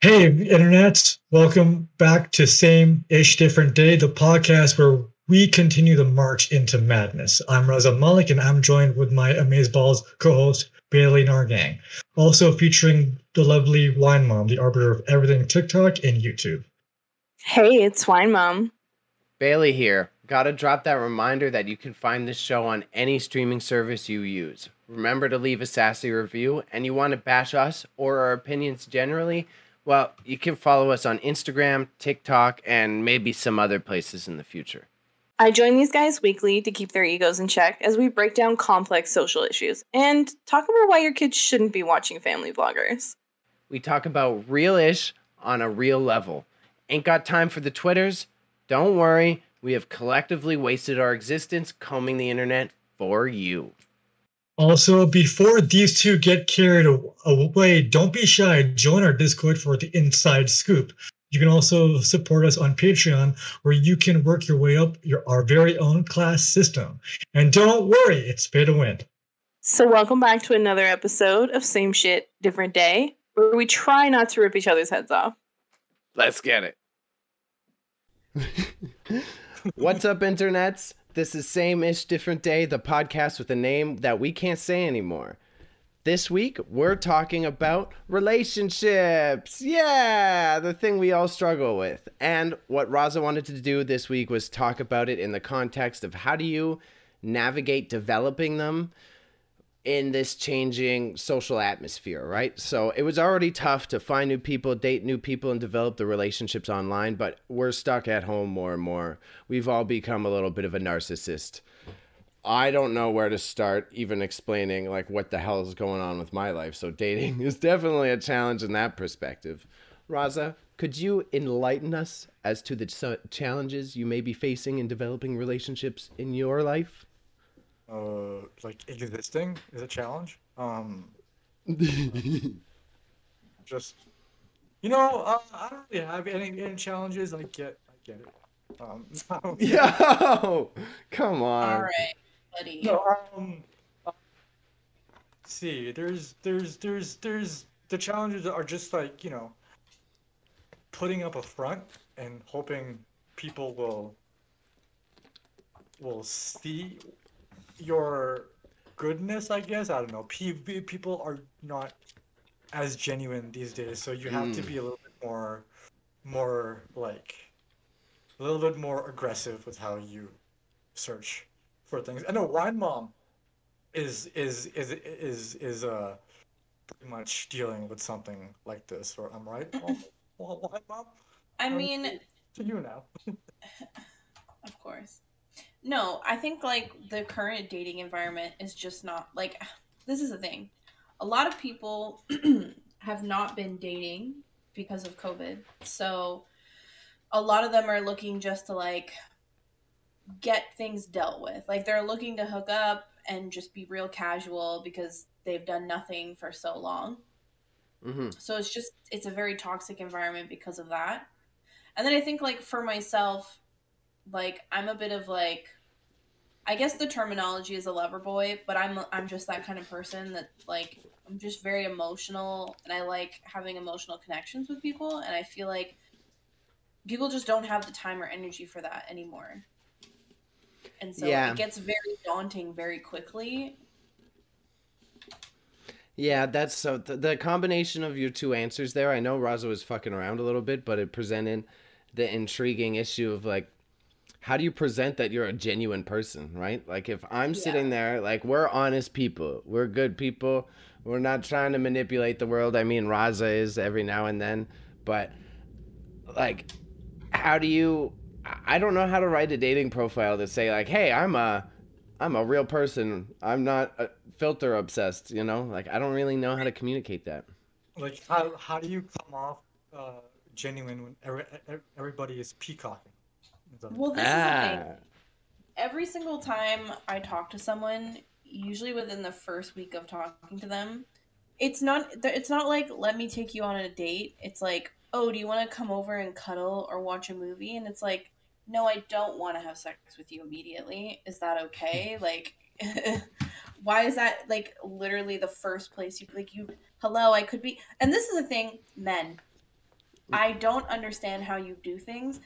Hey, Internet. Welcome back to Same Ish Different Day, the podcast where we continue the march into madness. I'm Raza Malik, and I'm joined with my Amazeballs co host, Bailey Nargang. Also featuring the lovely Wine Mom, the arbiter of everything TikTok and YouTube. Hey, it's Wine Mom. Bailey here. Gotta drop that reminder that you can find this show on any streaming service you use. Remember to leave a sassy review, and you want to bash us or our opinions generally? Well, you can follow us on Instagram, TikTok, and maybe some other places in the future. I join these guys weekly to keep their egos in check as we break down complex social issues and talk about why your kids shouldn't be watching family vloggers. We talk about real ish on a real level. Ain't got time for the Twitters? Don't worry, we have collectively wasted our existence combing the internet for you. Also, before these two get carried away, don't be shy. Join our Discord for the inside scoop. You can also support us on Patreon, where you can work your way up your our very own class system. And don't worry, it's pay to win. So, welcome back to another episode of Same Shit, Different Day, where we try not to rip each other's heads off. Let's get it. What's up, internets? This is Same Ish Different Day, the podcast with a name that we can't say anymore. This week, we're talking about relationships. Yeah, the thing we all struggle with. And what Raza wanted to do this week was talk about it in the context of how do you navigate developing them in this changing social atmosphere, right? So it was already tough to find new people, date new people, and develop the relationships online, but we're stuck at home more and more. We've all become a little bit of a narcissist. I don't know where to start even explaining like what the hell is going on with my life. So dating is definitely a challenge in that perspective. Raza, could you enlighten us as to the challenges you may be facing in developing relationships in your life? Uh like existing is a challenge. Um just you know uh, i don't really have any, any challenges. I get i get it. Um yo come on. All right buddy. No um uh, see there's there's there's there's the challenges are just like you know putting up a front and hoping people will will see your goodness, I guess. I don't know. people are not as genuine these days, so you have mm. to be a little bit more, more like, a little bit more aggressive with how you search for things. I know Wine Mom is is is is is uh pretty much dealing with something like this. Or I'm right, Wine Mom. I mean, to you now. of course. No, I think like the current dating environment is just not like this is the thing. A lot of people have not been dating because of COVID. So a lot of them are looking just to like get things dealt with. Like they're looking to hook up and just be real casual because they've done nothing for so long. Mm-hmm. So it's just it's a very toxic environment because of that. And then I think like for myself, like I'm a bit of like I guess the terminology is a lover boy, but I'm I'm just that kind of person that like I'm just very emotional and I like having emotional connections with people and I feel like people just don't have the time or energy for that anymore. And so yeah. it gets very daunting very quickly. Yeah, that's so th- the combination of your two answers there. I know Raza was fucking around a little bit, but it presented the intriguing issue of like how do you present that you're a genuine person, right? Like if I'm yeah. sitting there, like we're honest people, we're good people, we're not trying to manipulate the world. I mean, Raza is every now and then, but like, how do you? I don't know how to write a dating profile to say like, hey, I'm a, I'm a real person. I'm not a filter obsessed. You know, like I don't really know how to communicate that. Like how how do you come off uh, genuine when every, everybody is peacocking? Well, this ah. is the thing. Every single time I talk to someone, usually within the first week of talking to them, it's not it's not like let me take you on a date. It's like, "Oh, do you want to come over and cuddle or watch a movie?" And it's like, "No, I don't want to have sex with you immediately. Is that okay?" like why is that like literally the first place you like you hello, I could be And this is the thing, men I don't understand how you do things.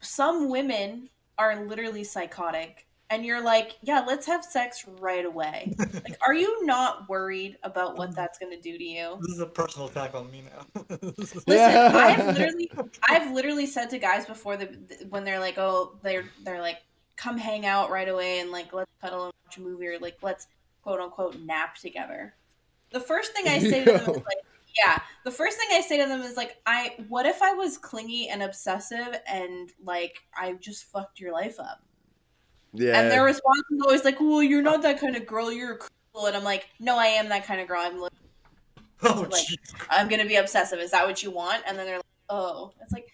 Some women are literally psychotic and you're like, yeah, let's have sex right away. like, are you not worried about what that's going to do to you? This is a personal attack on me now. Listen, Yeah. I've literally, I've literally said to guys before the when they're like, oh, they're they're like, come hang out right away and like let's cuddle and watch a movie or like let's quote unquote nap together. The first thing I say to them is like, yeah. The first thing I say to them is like, I what if I was clingy and obsessive and like I just fucked your life up? Yeah. And their response is always like, well, you're not that kind of girl. You're cool. And I'm like, no, I am that kind of girl. I'm li- oh, Like- I'm gonna be obsessive. Is that what you want? And then they're like, oh, it's like,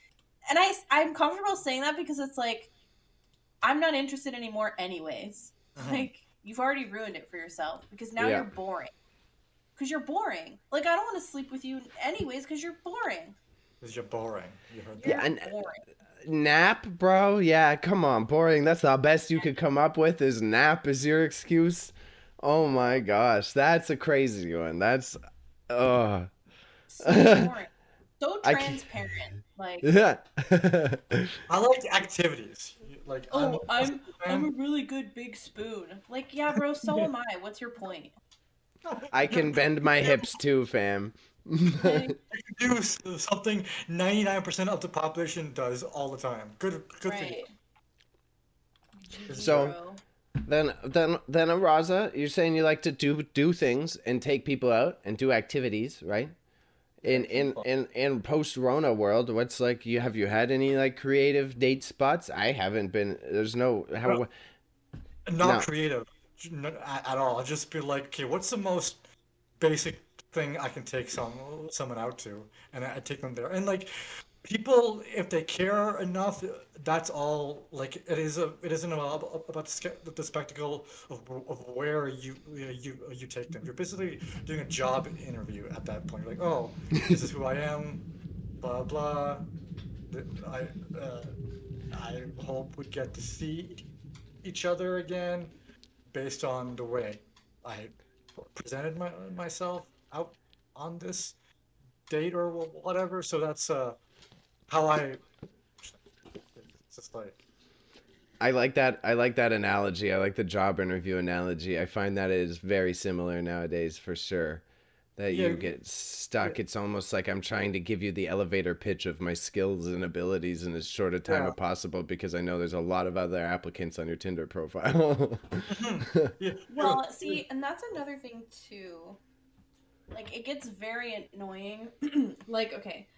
and I I'm comfortable saying that because it's like, I'm not interested anymore, anyways. Uh-huh. Like you've already ruined it for yourself because now Yeah. you're boring. Because you're boring. Like I don't want to sleep with you anyways because you're boring. Because you're boring. You heard that? You're Yeah, and- boring. nap, bro. Yeah, come on, boring. That's the best you could come up with is nap is your excuse. Oh my gosh, that's a crazy one. That's, uh, So boring. So transparent. Like, yeah. I like activities. Like, oh, I'm, I'm I'm a really good big spoon. Like, yeah, bro. So am I. What's your point? I can bend my hips too, fam. Okay? do something 99% of the population does all the time. Good, good for right. GG, So- then, then, then, Araza, you're saying you like to do do things and take people out and do activities, right? In in in in post Rona world, what's like? You have you had any like creative date spots? I haven't been. There's no how. Well- Not No. creative not at, all. Just be like, okay, what's the most basic thing I can take some someone out to, and I, I take them there. And like, people, if they care enough, that's all. Like, it is a, it isn't about about the the spectacle of, of where you you you take them. You're basically doing a job interview at that point. You're like, oh, this is who I am, blah blah. I uh, I hope we get to see each other again based on the way I presented my, myself out on this date or whatever. So that's uh, how I. It's just like I like that. I like that analogy. I like the job interview analogy. I find that it is very similar nowadays for sure. That Yeah, you get stuck. yeah. It's almost like I'm trying to give you the elevator pitch of my skills and abilities in as short a time Yeah. as possible because I know there's a lot of other applicants on your Tinder profile. Mm-hmm. yeah. Well, see, and that's another thing too. Like, it gets very annoying. like, okay,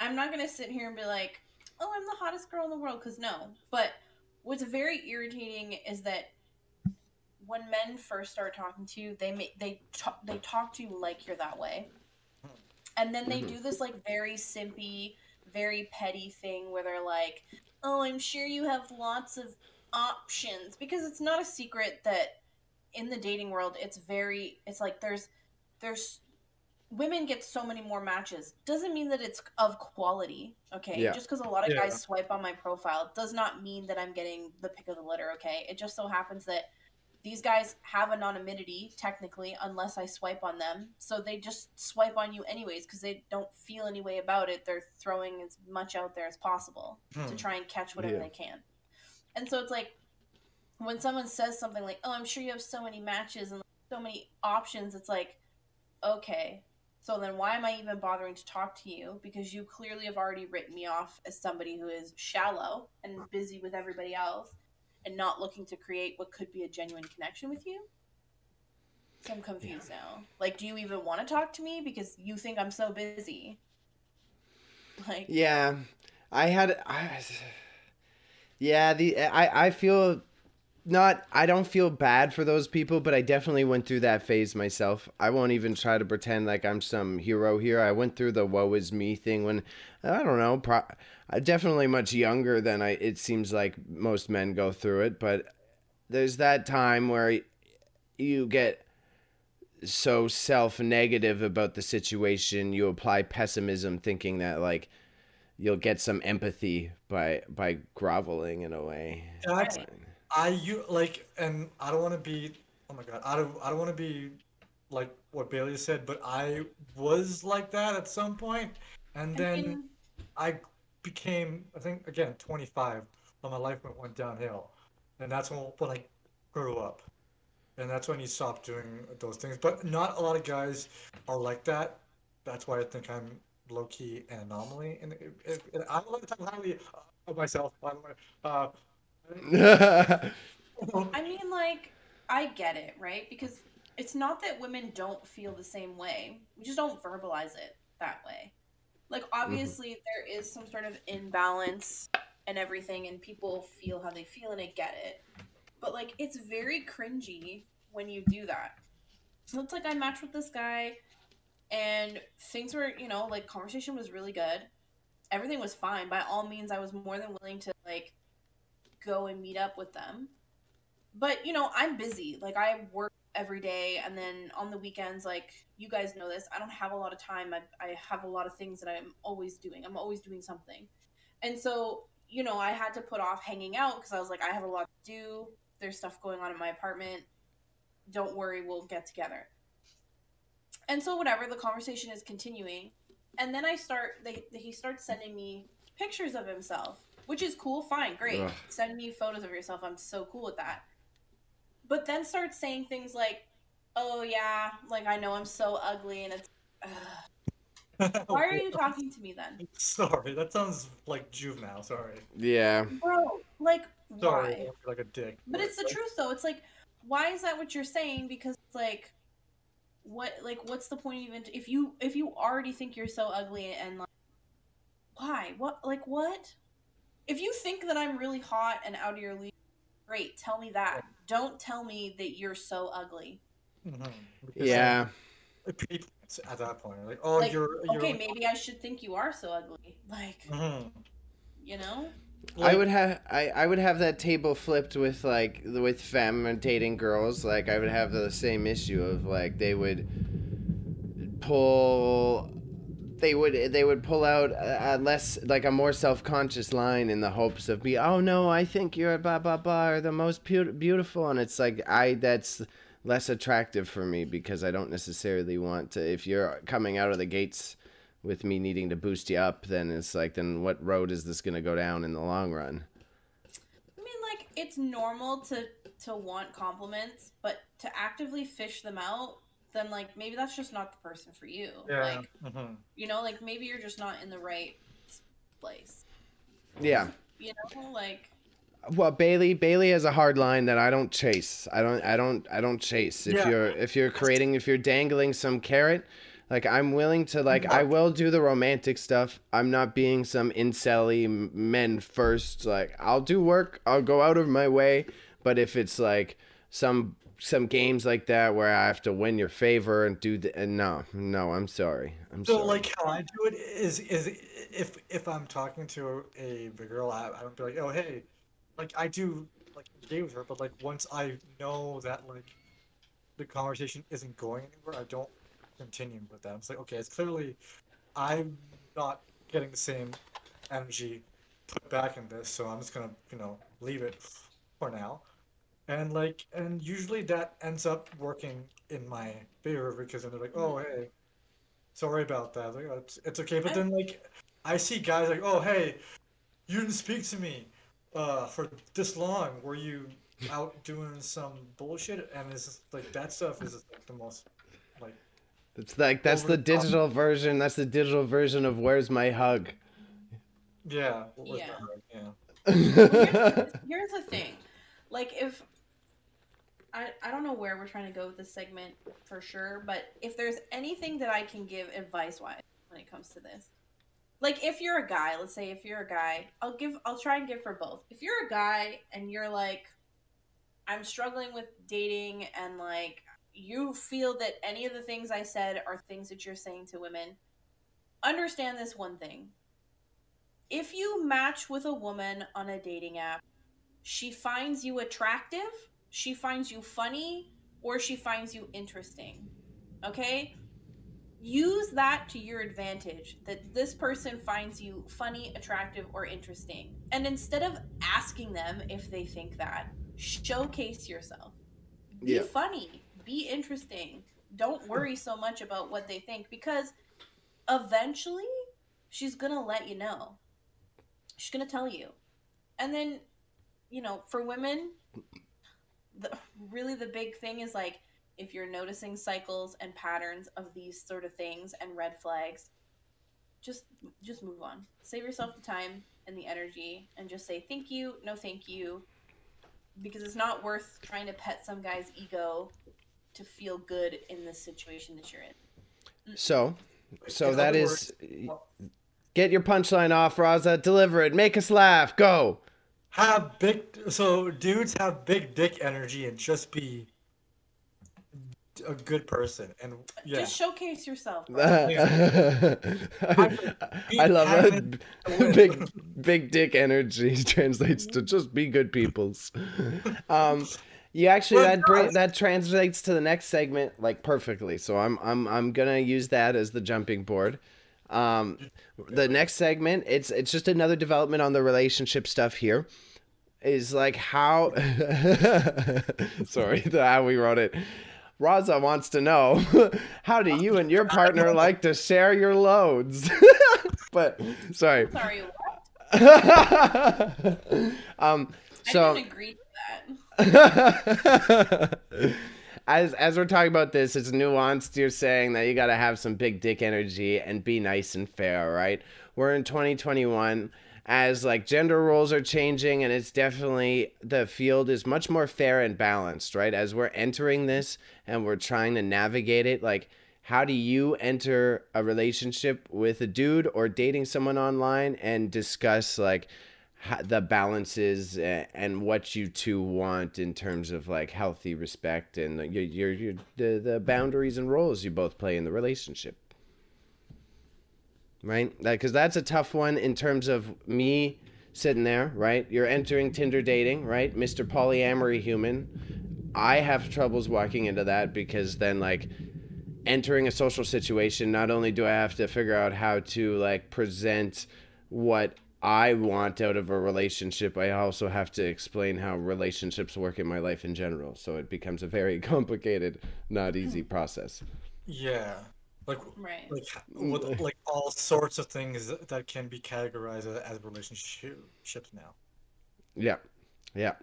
I'm not gonna sit here and be like, "Oh, I'm the hottest girl in the world," because no. But what's very irritating is that when men first start talking to you, they make they talk they talk to you like you're that way, and then they Mhm. do this like very simpy, very petty thing where they're like, "Oh, I'm sure you have lots of options," because it's not a secret that in the dating world, it's very it's like there's there's women get so many more matches doesn't mean that it's of quality okay Yeah. just because a lot of Yeah. guys swipe on my profile does not mean that i'm getting the pick of the litter okay it just so happens that these guys have anonymity technically unless i swipe on them. So they just swipe on you anyways because they don't feel any way about it. They're throwing as much out there as possible to Hmm. try and catch whatever Yeah. they can. And so it's like when someone says something like oh i'm sure you have so many matches and so many options it's like okay. So then why am i even bothering to talk to you? Because you clearly have already written me off as somebody who is shallow and busy with everybody else and not looking to create what could be a genuine connection with you? So i'm confused now. Like do you even want to talk to me? Because you think i'm so busy. Like Yeah, I had. I, yeah, the I I feel not. I don't feel bad for those people, but I definitely went through that phase myself. I won't even try to pretend like I'm some hero here. I went through the "woe is me" thing when I don't know. Pro, uh, definitely much younger than I. It seems like most men go through it, but there's that time where you get so self negative about the situation you apply pessimism thinking that like you'll get some empathy by by groveling in a way That's I you like, and I don't want to be. Oh my god, I don't. I don't want to be like what Bailey said, but I was like that at some point, and then I became, I think, again, 25, when my life went, went downhill. And that's when, when I grew up. And that's when you stop doing those things. But not a lot of guys are like that. That's why I think I'm low key an anomaly. And it, it, it, I don't like to talk highly of myself, by the way. Uh, I mean, like, I get it, right? Because it's not that women don't feel the same way. We just don't verbalize it that way. Like, obviously, mm-hmm. there is some sort of imbalance and everything, and people feel how they feel, and I get it. But, like, it's very cringy when you do that. So it's like I matched with this guy, and things were, you know, like, conversation was really good. Everything was fine. By all means, I was more than willing to, like, go and meet up with them. But, you know, I'm busy. Like, I work every day and then on the weekends like you guys know this i don't have a lot of time. I, I have a lot of things that i'm always doing. I'm always doing something. And so you know i had to put off hanging out because i was like i have a lot to do. There's stuff going on in my apartment. Don't worry we'll get together. And so whatever the conversation is continuing. And then i start they, he starts sending me pictures of himself which is cool fine great Ugh. send me photos of yourself i'm so cool with that but then starts saying things like, "Oh yeah, like I know I'm so ugly," and it's. Why are you talking to me then? Sorry, that sounds like juvenile. Sorry. Yeah. Bro, like Sorry, why? like a dick. But it's the truth though. It's like, why is that what you're saying? Because it's like, what like what's the point even if you if you already think you're so ugly and like, why what like what? If you think that I'm really hot and out of your league, great. Tell me that don't tell me that you're so ugly. Mm-hmm. Yeah. At that point, like, oh, like, you're, you're, okay. Maybe I should think you are so ugly. Like, mm-hmm. you know. Like, I would have I, I would have that table flipped with like with femme dating girls like I would have the same issue of like they would pull they would they would pull out a, less like a more self conscious line in the hopes of be oh no I think you're blah blah blah or the most beautiful. And it's like I that's less attractive for me because I don't necessarily want to if you're coming out of the gates with me needing to boost you up then it's like then what road is this going to go down in the long run? I mean like it's normal to to want compliments but to actively fish them out then like maybe that's just not the person for you. Yeah. Like mm-hmm. you know, like maybe you're just not in the right place. Yeah. You know, like well bailey bailey has a hard line that i don't chase i don't i don't i don't chase if yeah. you're if you're creating if you're dangling some carrot like i'm willing to like i will do the romantic stuff i'm not being some incelly men first like i'll do work i'll go out of my way but if it's like some some games like that where I have to win your favor and do the and no, no, I'm sorry. I'm so sorry. like how I do it is is if if I'm talking to a girl, I, I don't be like, oh hey, like I do like engage with her, but like once I know that like the conversation isn't going anywhere, I don't continue with that. It's like okay, it's clearly I'm not getting the same energy put back in this, so I'm just gonna you know leave it for now and like and usually that ends up working in my favor because then they're like oh hey sorry about that. Like, oh, it's, it's okay. But then like i see guys like oh hey you didn't speak to me uh, for this long. Were you out doing some bullshit? And it's just, like that stuff is like the most like it's like that's the digital top. version that's the digital version of where's my hug? Yeah yeah, yeah. well, here's, here's the thing. Like if I, I don't know where we're trying to go with this segment for sure, but if there's anything that I can give advice wise when it comes to this, like if you're a guy, let's say if you're a guy, I'll give I'll try and give for both. If you're a guy and you're like, I'm struggling with dating and like you feel that any of the things I said are things that you're saying to women, understand this one thing. If you match with a woman on a dating app, she finds you attractive she finds you funny or she finds you interesting. Okay? Use that to your advantage that this person finds you funny, attractive, or interesting. And instead of asking them if they think that, showcase yourself. Be yeah. funny, be interesting. Don't worry so much about what they think because eventually she's gonna let you know. She's gonna tell you. And then, you know, for women, the really the big thing is like if you're noticing cycles and patterns of these sort of things and red flags, just just move on. Save yourself the time and the energy and just say thank you, no thank you. Because it's not worth trying to pet some guy's ego to feel good in the situation that you're in. Mm. So, so In that other is words, get your punchline off, Raza. Deliver it. Make us laugh. Go. Have big so dudes have big dick energy and just be a good person and yeah Just showcase yourself. bro. I, I love it. Big, big dick energy translates to just be good peoples. Um, you actually that bring, that translates to the next segment like perfectly. So I'm I'm I'm gonna use that as the jumping board. Um, the next segment it's it's just another development on the relationship stuff here. Is like how sorry how we wrote it. Raza wants to know how do you and your partner like to share your loads? but sorry. Sorry, what? um I so didn't agree to that. As as we're talking about this, it's nuanced. You're saying that you got to have some big dick energy and be nice and fair, right? We're in 2021 as like gender roles are changing and it's definitely the field is much more fair and balanced, right? As we're entering this and we're trying to navigate it like how do you enter a relationship with a dude or dating someone online and discuss like the balances and what you two want in terms of like healthy respect and your your, your the, the boundaries and roles you both play in the relationship. Right? Because that's a tough one in terms of me sitting there right? You're entering tinder dating right? Mr polyamory human. I have troubles walking into that because then like entering a social situation not only do i have to figure out how to like present what i want out of a relationship i also have to explain how relationships work in my life in general. So it becomes a very complicated not easy hmm. process. Yeah. Like Right. like with like all sorts of things that- that can be categorized as, as relationships now. Yeah. Yeah.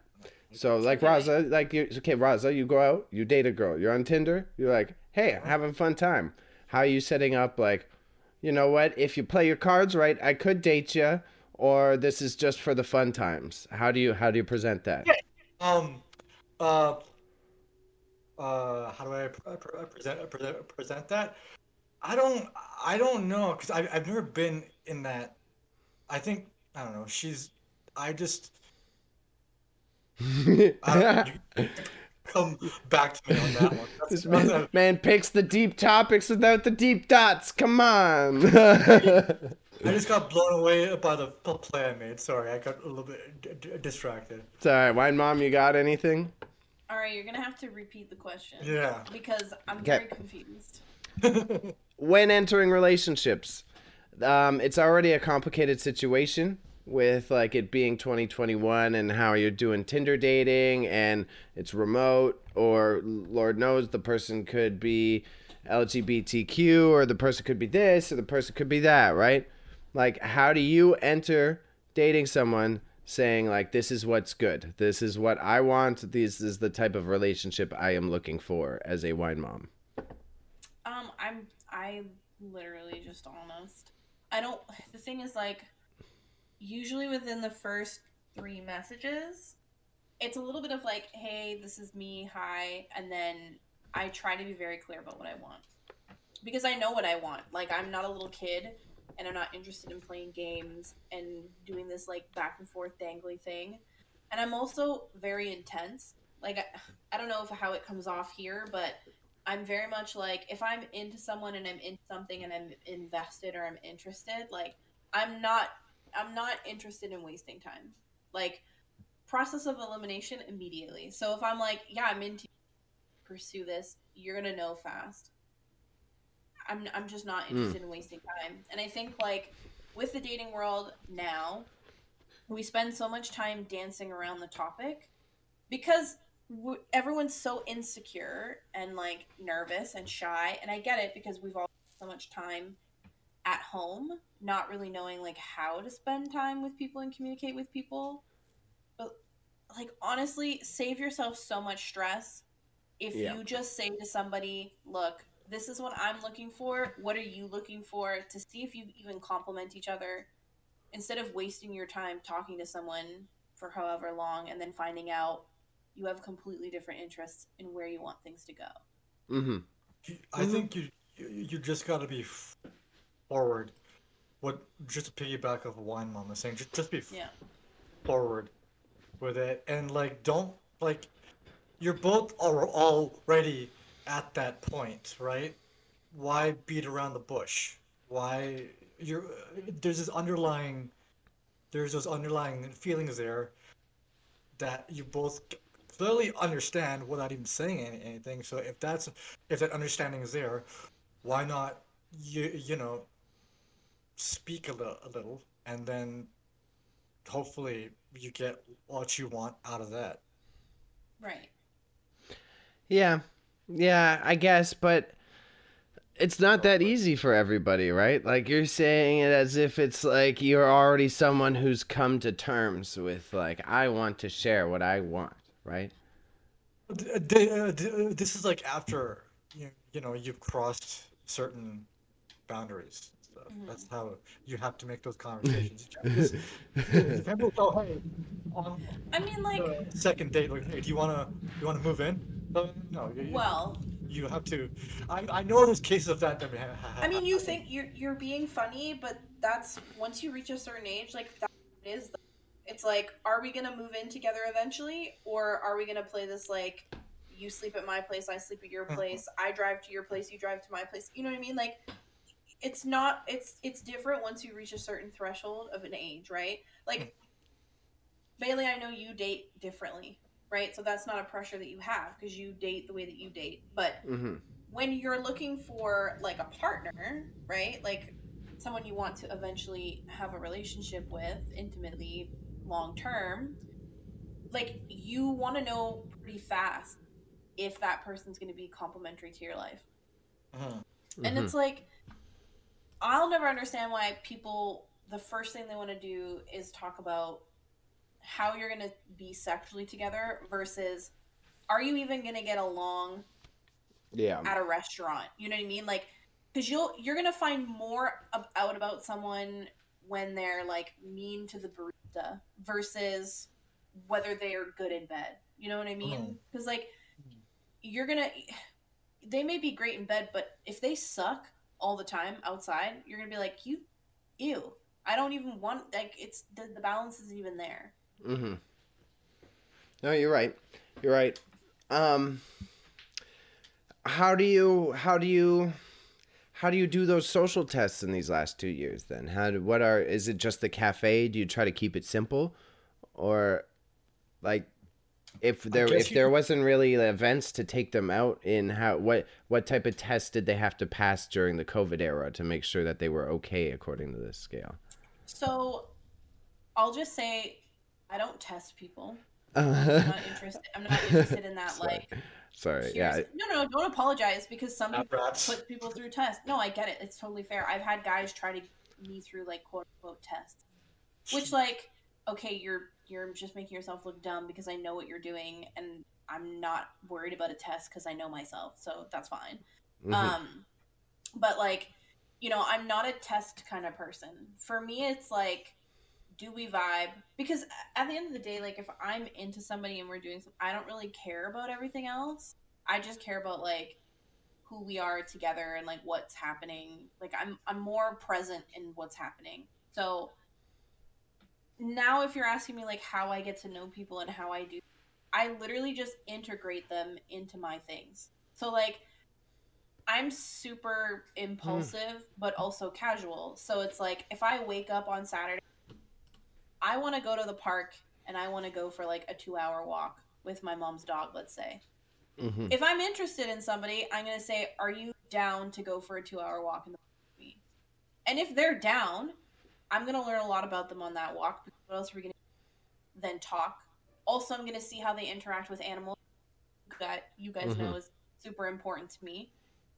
So like raza like you okay raza you go out you date a girl you're on tinder you're like hey I'm having a fun time. How are you setting up like you know what? If you play your cards right i could date you or this is just for the fun times? How do you how do you present that? Um uh uh how do i pre- pre- present present, present that? I don't i don't know because I've, I've never been in that. I think i don't know she's i just uh, come back to me on that one. This man, man picks the deep topics without the deep dots. Come on i just got blown away by the p- play i made sorry i got a little bit d- d- distracted it's all right wine mom you got anything All right, you're gonna have to repeat the question. yeah Because I'm Okay. very confused. when entering relationships um, it's already a complicated situation with like it being 2021 and how you're doing tinder dating and it's remote or lord knows the person could be lgbtq or the person could be this or the person could be that right like how do you enter dating someone saying like this is what's good this is what i want this is the type of relationship i am looking for as a wine mom Um, I'm I literally just honest. I don't. The thing is, like, usually within the first three messages, it's a little bit of like, "Hey, this is me. Hi," and then I try to be very clear about what I want because I know what I want. Like, I'm not a little kid, and I'm not interested in playing games and doing this like back and forth dangly thing. And I'm also very intense. Like, I, I don't know if how it comes off here, but I'm very much like if I'm into someone and I'm into something and I'm invested or I'm interested, like I'm not I'm not interested in wasting time. Like process of elimination immediately. So if I'm like, yeah, I'm into pursue this, you're gonna know fast. I'm I'm just not hmm. interested in wasting time. And I think like with the dating world now, we spend so much time dancing around the topic because w- everyone's so insecure and like nervous and shy and i get it because we've all so much time at home, not really knowing like how to spend time with people and communicate with people. But like honestly, save yourself so much stress if Yeah. you just say to somebody, "Look, this is what I'm looking for. What are you looking for?" to see if you even complement each other instead of wasting your time talking to someone for however long and then finding out you have completely different interests in where you want things to go. Mm-hmm. I think you you, you just got to be forward. What just to piggyback off of wine mom was saying, just just be Yeah. forward with it, and like don't like you're both al- already at that point, right? Why beat around the bush? Why you're there's this underlying there's those underlying feelings there that you both clearly understand without even saying any, anything. So if that's if that understanding is there, why not you you know speak a little, a little and then hopefully you get what you want out of that. Right. Yeah. Yeah, I guess, but it's not that easy for everybody, right? Like you're saying it as if it's like you're already someone who's come to terms with like I want to share what I want, right? Uh, uh, uh, This is like after you you know you've crossed certain boundaries. So that's how you have to make those conversations. You can't just- you can't just go, hey, on I mean, like, second date, like, hey, do you wanna you wanna move in? No, no, you, you- well, you have to. I, I know there's cases of that. that ha- ha- I mean, you think you're you're being funny, but that's once you reach a certain age, like that is. It's like, are we gonna move in together eventually, or are we gonna play this like, you sleep at my place, I sleep at your Mhm. place, I drive to your place, you drive to my place. You know what I mean? Like, it's not. It's it's different once you reach a certain threshold of an age, right? Like, Bailey, I know you date differently, right? So that's not a pressure that you have because you date the way that you date, but Mm-hmm. when you're looking for like a partner, right? Like someone you want to eventually have a relationship with intimately long term, like you want to know pretty fast if that person's going to be complementary to your life. Mhm. And it's like I'll never understand why people the first thing they want to do is talk about how you're going to be sexually together versus are you even going to get along yeah. at a restaurant. You know what I mean? Like, because you'll you're gonna find more ab- out about someone when they're like mean to the barista versus whether they are good in bed. You know what I mean? Mm-hmm. Because like you're gonna they may be great in bed, but if they suck all the time outside, you're gonna be like, you, ew. I don't even want like it's the, the balance isn't even there. Mm-hmm. No, you're right. You're right. Um, how do you how do you how do you do those social tests in these last two years? Then how do, what are is it just the cafe? Do you try to keep it simple, or like if there if you- there wasn't really events to take them out in how what what type of test did they have to pass during the COVID era to make sure that they were okay according to this scale? So I'll just say I don't test people. I'm I'm not interested. I'm not interested in that. Sorry. Like, Sorry, here's- yeah, no, no, don't apologize because some Not people rats. put people through tests. No, I get it. It's totally fair. I've had guys try to me through like quote unquote tests, which like, okay, you're you're just making yourself look dumb because I know what you're doing and I'm not worried about a test because I know myself, so that's fine. Mhm. Um, but like, you know, I'm not a test kind of person. For me, it's like, do we vibe? Because at the end of the day, like, if I'm into somebody and we're doing something, I don't really care about everything else. I just care about like who we are together and like what's happening. Like, I'm I'm more present in what's happening. So now, if you're asking me like how I get to know people and how I do, I literally just integrate them into my things. So like I'm super impulsive, but also casual. So it's like if I wake up on Saturday, I want to go to the park and I want to go for like a two hour walk with my mom's dog, let's say. Mhm. If I'm interested in somebody, I'm going to say, Are you down to go for a two hour walk in the park with me? And if they're down, I'm going to learn a lot about them on that walk. What else are we going to then talk? Also, I'm going to see how they interact with animals that you guys know Mhm. is super important to me.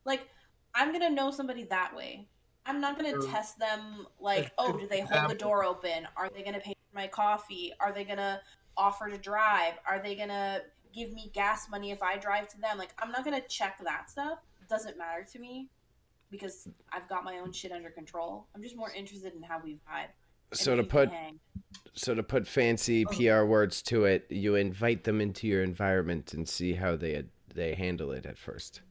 Like, I'm going to know somebody that way. I'm not gonna Or- test them like, Like, oh, do they hold the door open? Are they gonna pay for my coffee? Are they gonna offer to drive? Are they gonna give me gas money if I drive to them? Like, I'm not gonna check that stuff. It doesn't matter to me because I've got my own shit under control. I'm just more interested in how we vibe. and So to put hang. so to put fancy Oh. PR words to it, you invite them into your environment and see how they they handle it at first.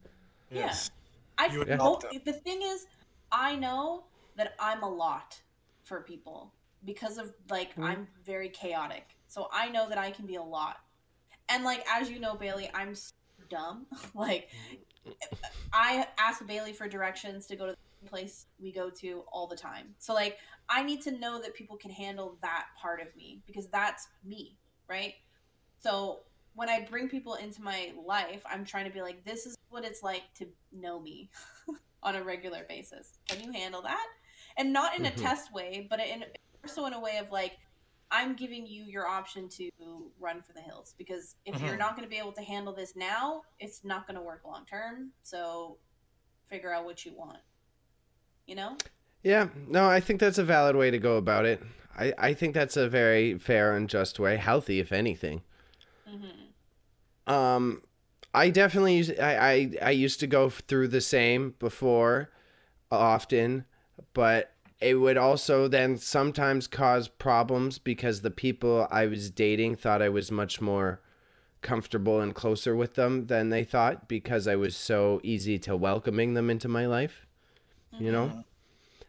Yeah. Yes. I You would know help them. the thing is, I know that I'm a lot for people because of like Mhm. I'm very chaotic. So I know that I can be a lot. And like as you know, Bailey, I'm so dumb. like I ask Bailey for directions to go to the place we go to all the time. So like I need to know that people can handle that part of me because that's me, right? So when I bring people into my life, I'm trying to be like, this is what it's like to know me on a regular basis. Can you handle that? And not in a Mhm. test way, but in also in a way of like, I'm giving you your option to run for the hills because if you're Mhm. not going to be able to handle this now, it's not going to work long term. So figure out what you want. You know? Yeah, no, I think that's a valid way to go about it. I, I think that's a very fair and just way, healthy if anything. hmm Um, I definitely use I, I I used to go through the same before, often, but it would also then sometimes cause problems because the people I was dating thought I was much more comfortable and closer with them than they thought because I was so easy to welcoming them into my life. You know? Mhm.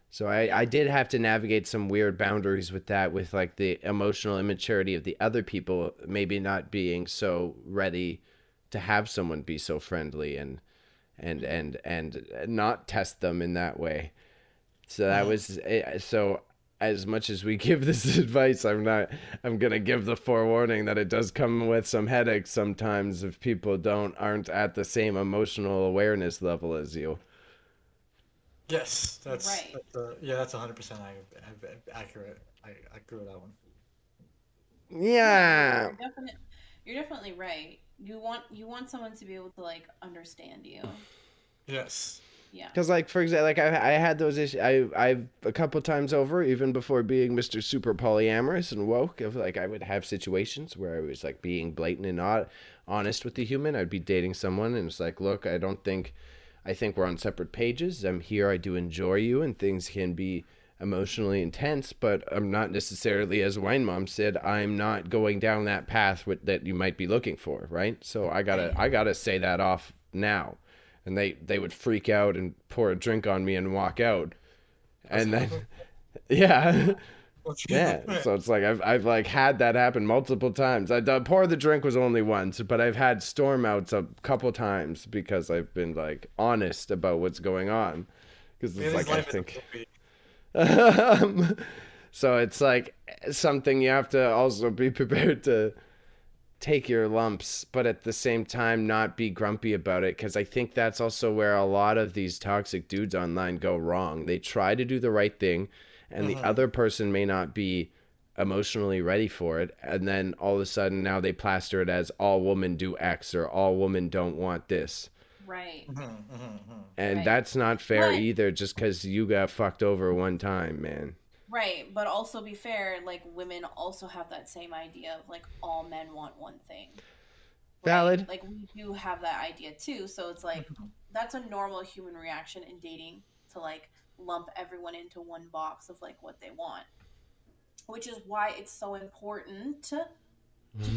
So I, I did have to navigate some weird boundaries with that, with like the emotional immaturity of the other people, maybe not being so ready to have someone be so friendly and and and and not test them in that way. So that was eh, so. As much as we give this advice, I'm not. I'm gonna give the forewarning that it does come with some headaches sometimes if people don't aren't at the same emotional awareness level as you. Yes, that's, Right. that's uh, yeah, that's 100 percent accurate. I, I agree with that one. Yeah. You're, definite, you're definitely right. You want you want someone to be able to like understand you. Yes. Yeah. Because, like, for example, like I, I had those issues. I, I've a couple times over, even before being Mister Super Polyamorous and woke. Of like, I would have situations where I was like being blatant and not honest with the human. I'd be dating someone, and it's like, look, I don't think, I think we're on separate pages. I'm here. I do enjoy you, and things can be emotionally intense, but I'm not necessarily, as Wine Mom said, I'm not going down that path with, that you might be looking for, right? So I gotta, I gotta say that off now and they they would freak out and pour a drink on me and walk out. And then yeah. Yeah so it's like i've i've like had that happen multiple times. I the pour the drink was only once but i've had storm outs a couple times because i've been like honest about what's going on. Because it's like i life is a think um, so it's like something you have to also be prepared to take your lumps, but at the same time not be grumpy about it. Because I think that's also where a lot of these toxic dudes online go wrong. They try to do the right thing, and Mhm. the other person may not be emotionally ready for it. And then all of a sudden now they plaster it as all women do X or all women don't want this. Right. Mhm, mhm, mhm. And Right. that's not fair But- either, just because you got fucked over one time, man. Right. But also be fair, like women also have that same idea of like all men want one thing. Valid. Like we do have that idea too. So it's like that's a normal human reaction in dating to like lump everyone into one box of like what they want. Which is why it's so important to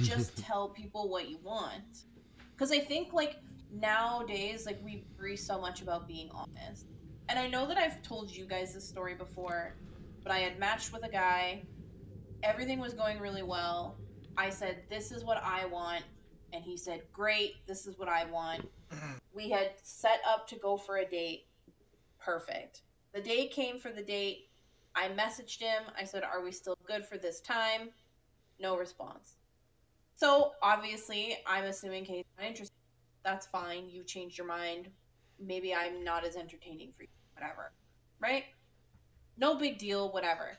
just tell people what you want. Because I think like nowadays, like we worry so much about being honest. And I know that I've told you guys this story before, but I had matched with a guy. Everything was going really well. I said, This is what I want. And he said, Great, this is what I want. We had set up to go for a date. Perfect. The day came for the date. I messaged him. I said, Are we still good for this time? No response. So obviously, I'm assuming Kate's not interested. That's fine. You changed your mind. Maybe I'm not as entertaining for you. Whatever. Right? No big deal. Whatever.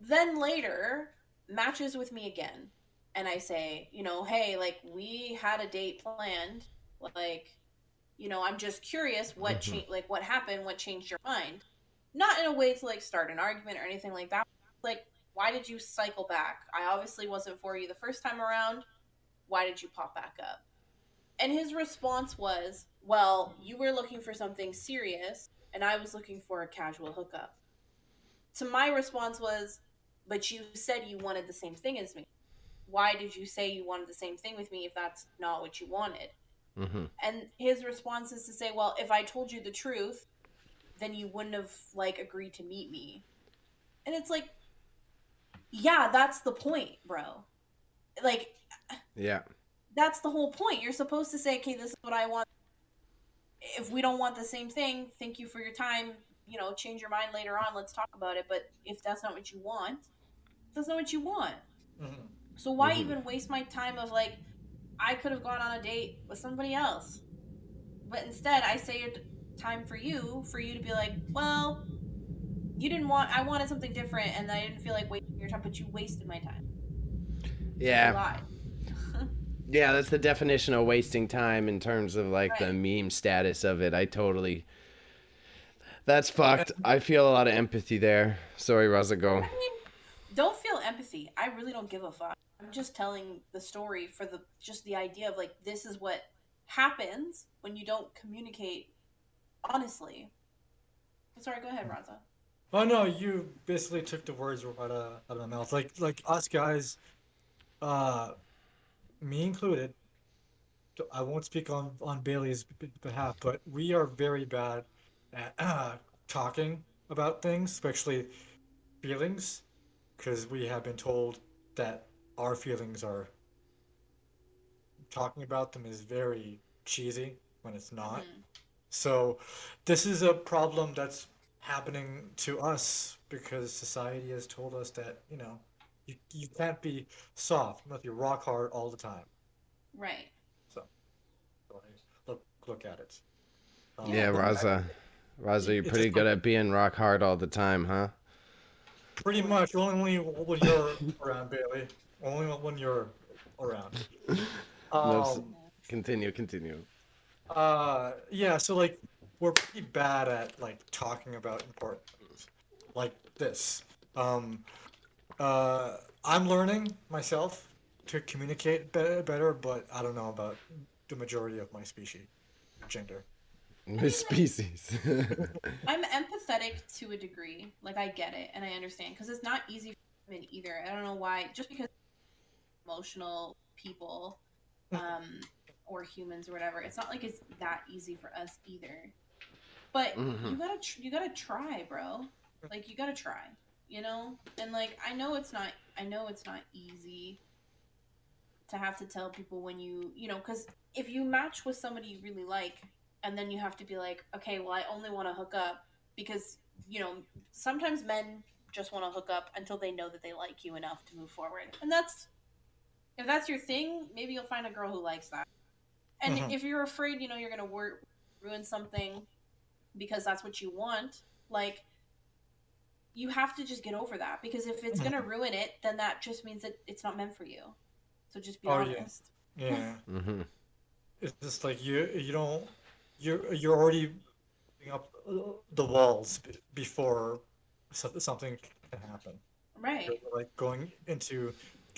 Then later, matches with me again. And I say, you know, hey, like, we had a date planned. Like, You know, I'm just curious what Mhm. changed, like what happened, what changed your mind. Not in a way to like start an argument or anything like that. Like, why did you cycle back? I obviously wasn't for you the first time around. Why did you pop back up? And his response was, Well, you were looking for something serious, and I was looking for a casual hookup. To my response was, But you said you wanted the same thing as me. Why did you say you wanted the same thing with me if that's not what you wanted? Mm-hmm. And his response is to say, Well, if I told you the truth, then you wouldn't have like agreed to meet me. And it's like, yeah, that's the point, bro. Like, Yeah. that's the whole point. You're supposed to say, okay, this is what I want. If we don't want the same thing, thank you for your time. You know, change your mind later on. Let's talk about it. But if that's not what you want, that's not what you want. Mhm. So why Mhm. even waste my time of like, I could have gone on a date with somebody else. But instead, I saved time for you, for you to be like, well, you didn't want, I wanted something different, and I didn't feel like wasting your time, but you wasted my time. You Yeah. Lied. Yeah, that's the definition of wasting time in terms of like the meme status of it. I totally. That's fucked. I feel a lot of empathy there. Sorry, Raza, go. I mean, don't feel empathy. I really don't give a fuck. I'm just telling the story for the just the idea of like this is what happens when you don't communicate honestly. Sorry, go ahead, Raza. Oh no, you basically took the words right out of, out of my mouth. Like like us guys, uh, me included. I won't speak on on Bailey's behalf, but we are very bad at uh, talking about things, especially feelings, because we have been told that our feelings are talking about them is very cheesy when it's not. Mhm. So this is a problem that's happening to us because society has told us that, you know, you, you can't be soft, you must be rock hard all the time. Right. So look look at it. Um, Yeah, Raza. Raza, you're pretty good at being rock hard all the time, huh? Pretty much only when you're around, Bailey. Only when you're around. No, Um, Continue, continue. Uh, yeah, so like we're pretty bad at like talking about important things like this. Um, uh, I'm learning myself to communicate be- better, but I don't know about the majority of my species, gender. My species. I'm empathetic to a degree. Like I get it and I understand because it's not easy for women either. I don't know why. Just because emotional people, um, or humans or whatever, it's not like it's that easy for us either. But Mhm. you gotta tr- you gotta try, bro. Like you gotta try, you know. And like I know it's not I know it's not easy to have to tell people when you you know because if you match with somebody you really like and then you have to be like okay well i only want to hook up because you know sometimes men just want to hook up until they know that they like you enough to move forward and that's if that's your thing maybe you'll find a girl who likes that and Mhm. if you're afraid you know you're gonna wor- ruin something because that's what you want like you have to just get over that because if it's gonna ruin it then that just means that it's not meant for you so just be Oh, yeah. honest Yeah, hmm it's just like you you don't you're you're already putting up the walls before something can happen. right You're, like going into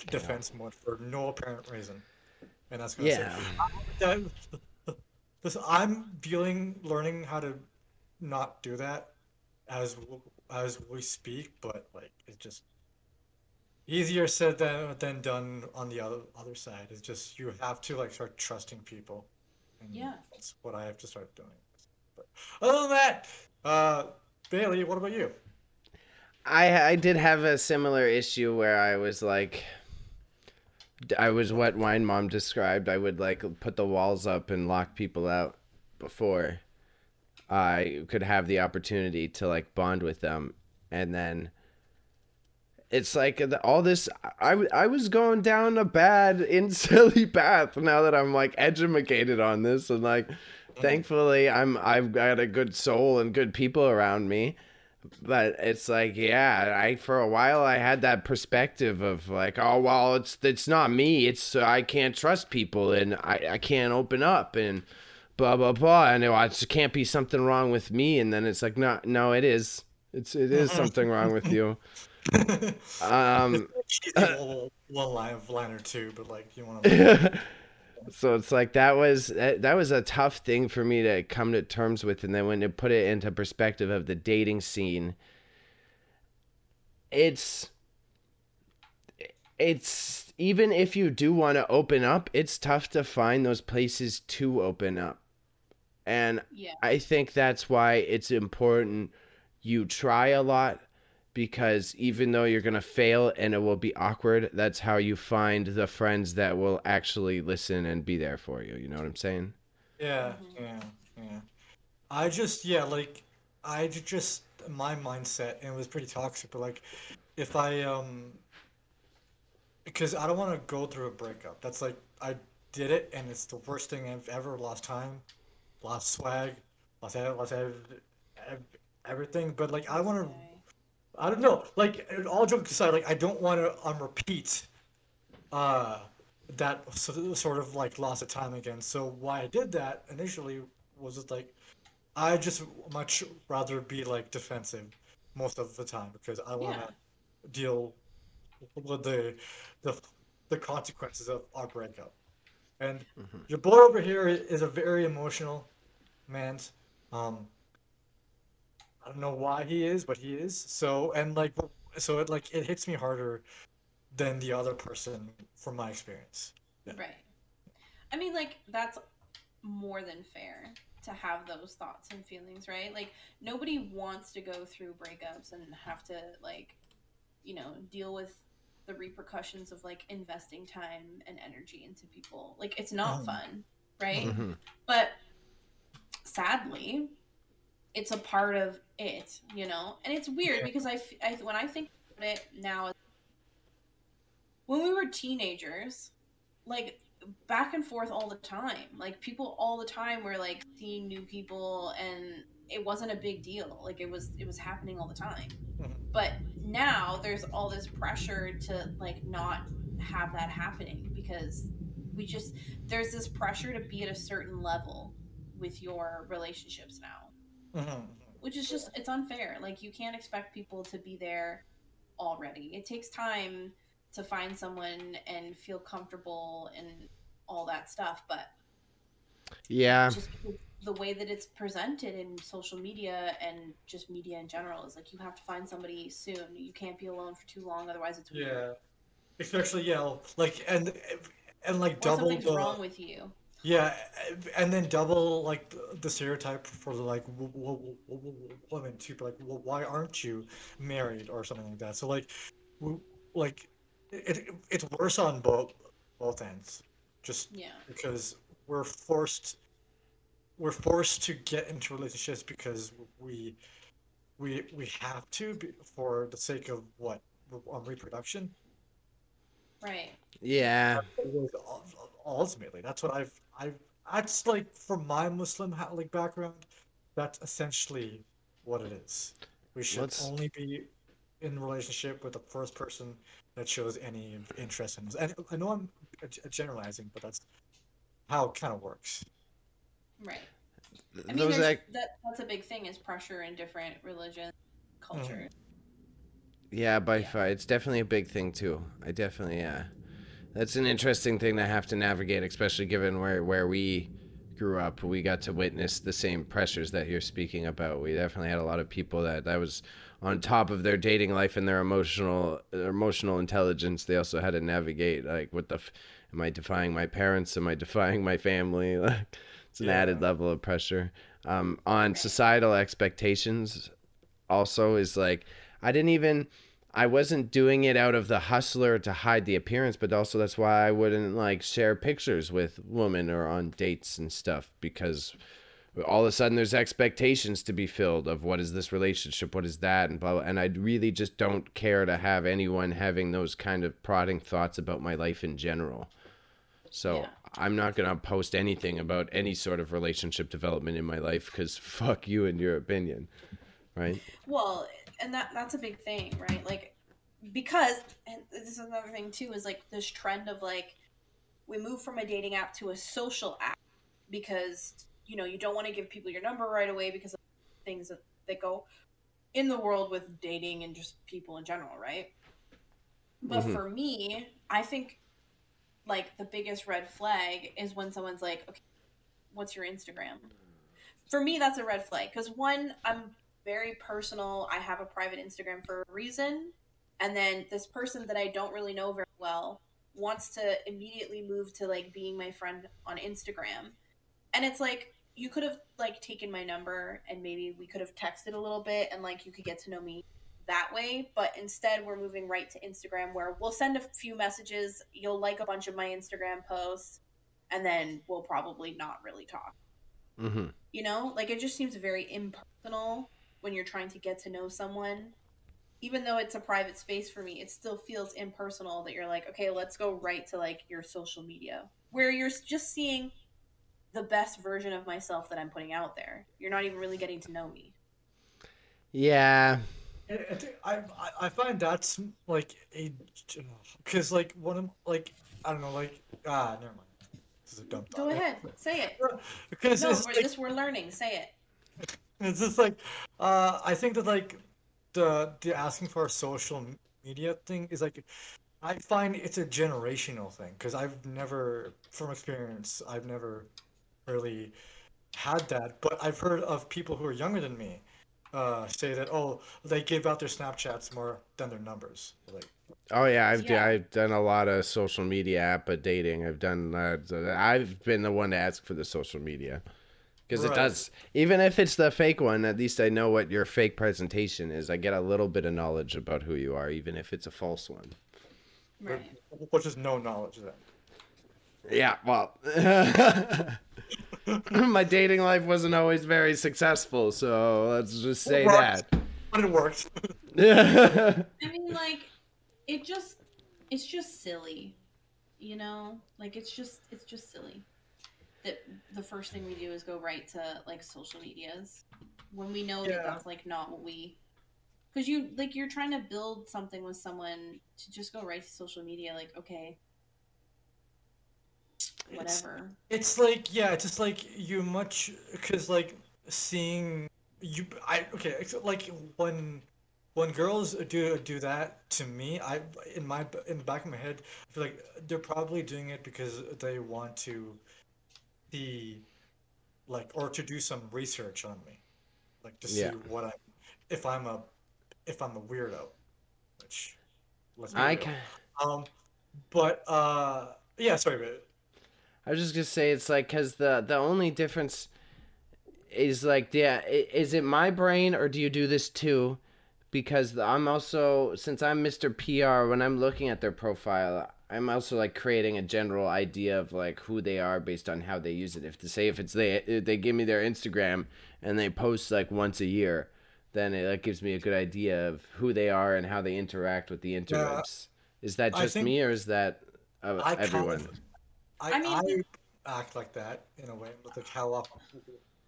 defense mode for no apparent reason, and that's gonna Yeah. say that. Listen, I'm feeling learning how to not do that as w- as we speak, but like it's just easier said than than done on the other other side. It's just you have to like start trusting people, and Yeah. that's what I have to start doing. But other than that, uh, Bailey, what about you? I I did have a similar issue where I was like I was what Wine Mom described. I would like put the walls up and lock people out before I could have the opportunity to like bond with them. And then it's like all this I I was going down a bad in silly path now that I'm like educated on this. And like thankfully I'm I've got a good soul and good people around me. But it's like yeah i for a while i had that perspective of like oh well it's it's not me. It's uh, i can't trust people and i i can't open up. And blah blah blah, and it can't be something wrong with me, and then it's like, no, no, it is. It's it is something wrong with you. Um, one line of line or two, but like you want to. so it's like that was that was a tough thing for me to come to terms with, and then when you put it into perspective of the dating scene, it's it's even if you do want to open up, it's tough to find those places to open up. And Yeah. I think that's why it's important you try a lot because even though you're going to fail and it will be awkward, that's how you find the friends that will actually listen and be there for you. You know what I'm saying? Yeah, Mhm. yeah, yeah. I just yeah, like I just my mindset and it was pretty toxic, but like if I um because I don't want to go through a breakup. That's like I did it and it's the worst thing I've ever lost time, lost swag, lost ev- lost ev- ev- everything, but like I want to I don't know. Like all jokes aside, like I don't want to um repeat uh that sort of like loss of time again. So why I did that initially was just like I just much rather be like defensive most of the time because I want to Yeah. deal with the the the consequences of our breakup. And Mhm. your boy over here is a very emotional man. Um, I don't know why he is, but he is. So and like so it like it hits me harder than the other person from my experience. Yeah. Right. I mean, like, that's more than fair to have those thoughts and feelings, right? Like, nobody wants to go through breakups and have to, like, you know, deal with the repercussions of, like, investing time and energy into people. Like, it's not Mhm. fun, right? Mhm. But sadly, it's a part of it, you know? And it's weird Yeah. because I when I think about it now, when we were teenagers, like back and forth all the time. Like people all the time were like seeing new people and it wasn't a big deal. Like it was it was happening all the time. Mhm. But now there's all this pressure to like not have that happening because we just there's this pressure to be at a certain level with your relationships now Mhm. which is just it's unfair like you can't expect people to be there already it takes time to find someone and feel comfortable and all that stuff but Yeah. just the way that it's presented in social media and just media in general is like you have to find somebody soon you can't be alone for too long otherwise it's weird Yeah. Especially yeah, like and and like or double something's the wrong with you yeah, and then double like the- the stereotype for the like w- w- w- w- women too. Like, well, why aren't you married or something like that? So like, w- like it, it it's worse on both both ends. Just yeah because we're forced we're forced to get into relationships because we we we have to be, for the sake of what um, reproduction right Yeah. ultimately that's what i've i've that's like from my muslim ha- like background that's essentially what it is we should Let's- only be in relationship with the first person that shows any interest in us and i know i'm generalizing but that's how it kind of works right I mean, Those there's, that, that's a big thing is pressure in different religions, mm-hmm. cultures. Yeah, by Yeah. far, it's definitely a big thing too. I definitely, yeah, that's an interesting thing to have to navigate, especially given where where we grew up. We got to witness the same pressures that you're speaking about. We definitely had a lot of people that that was on top of their dating life and their emotional their emotional intelligence. They also had to navigate like, what the, f- am I defying my parents? Am I defying my family? Like, it's an added level of pressure. Um, on societal expectations, also is like I didn't even I wasn't doing it out of the hustler to hide the appearance, but also that's why I wouldn't like share pictures with women or on dates and stuff because all of a sudden there's expectations to be filled of what is this relationship, what is that, and blah, blah. And I really just don't care to have anyone having those kind of prodding thoughts about my life in general. So Yeah. I'm not gonna post anything about any sort of relationship development in my life because fuck you and your opinion, right? Well, and that that's a big thing, right? Like because and this is another thing too is like this trend of like we move from a dating app to a social app because you know, you don't want to give people your number right away because of things that, that go in the world with dating and just people in general, right? But Mhm. for me, I think like the biggest red flag is when someone's like, okay, what's your Instagram? For me, that's a red flag because one, I'm very personal. I have a private Instagram for a reason. And then this person that I don't really know very well wants to immediately move to like being my friend on Instagram. And it's like, you could have like taken my number and maybe we could have texted a little bit and like you could get to know me that way but instead we're moving right to instagram where we'll send a few messages you'll like a bunch of my instagram posts and then we'll probably not really talk Mm-hmm. you know like it just seems very impersonal when you're trying to get to know someone even though it's a private space for me it still feels impersonal that you're like okay let's go right to like your social media where you're just seeing the best version of myself that i'm putting out there you're not even really getting to know me Yeah. I, I find that's like a because like one of like I don't know like ah never mind. This is a dumb go thought. ahead say it Because no we're, like, this we're learning say it it's just like uh I think that like the the asking for a social media thing is like I find it's a generational thing because I've never from experience I've never really had that but I've heard of people who are younger than me uh say that oh they give out their Snapchats more than their numbers like Oh yeah, I've Yeah. I've done a lot of social media app of dating. I've done uh, I've been the one to ask for the social media because it does. Even if it's the fake one, at least I know what your fake presentation is. I get a little bit of knowledge about who you are, even if it's a false one. right which is no knowledge then Yeah, well, my dating life wasn't always very successful, so let's just say Right. that. but it worked I mean, like, it just, it's just silly, you know? Like, it's just, it's just silly that the first thing we do is go right to, like, social medias when we know that that's, like, not what we, because you, like, you're trying to build something with someone to just go right to social media, like, okay, whatever. It's like yeah, it's just like you much because like seeing you I okay like when when girls do do that to me I in my in the back of my head I feel like they're probably doing it because they want to see like or to do some research on me like to see Yeah. what I if I'm a if I'm a weirdo which let's I can. um but uh yeah sorry but I was just gonna say it's like because the the only difference is like yeah is it my brain or do you do this too? Because I'm also since I'm Mr. PR when I'm looking at their profile, I'm also like creating a general idea of like who they are based on how they use it. If to say if it's they if they give me their Instagram and they post like once a year, then it like, gives me a good idea of who they are and how they interact with the interwebs. Is that just me or is that uh, I kind everyone? of- I, I I, mean- act like that in a way, with like how often,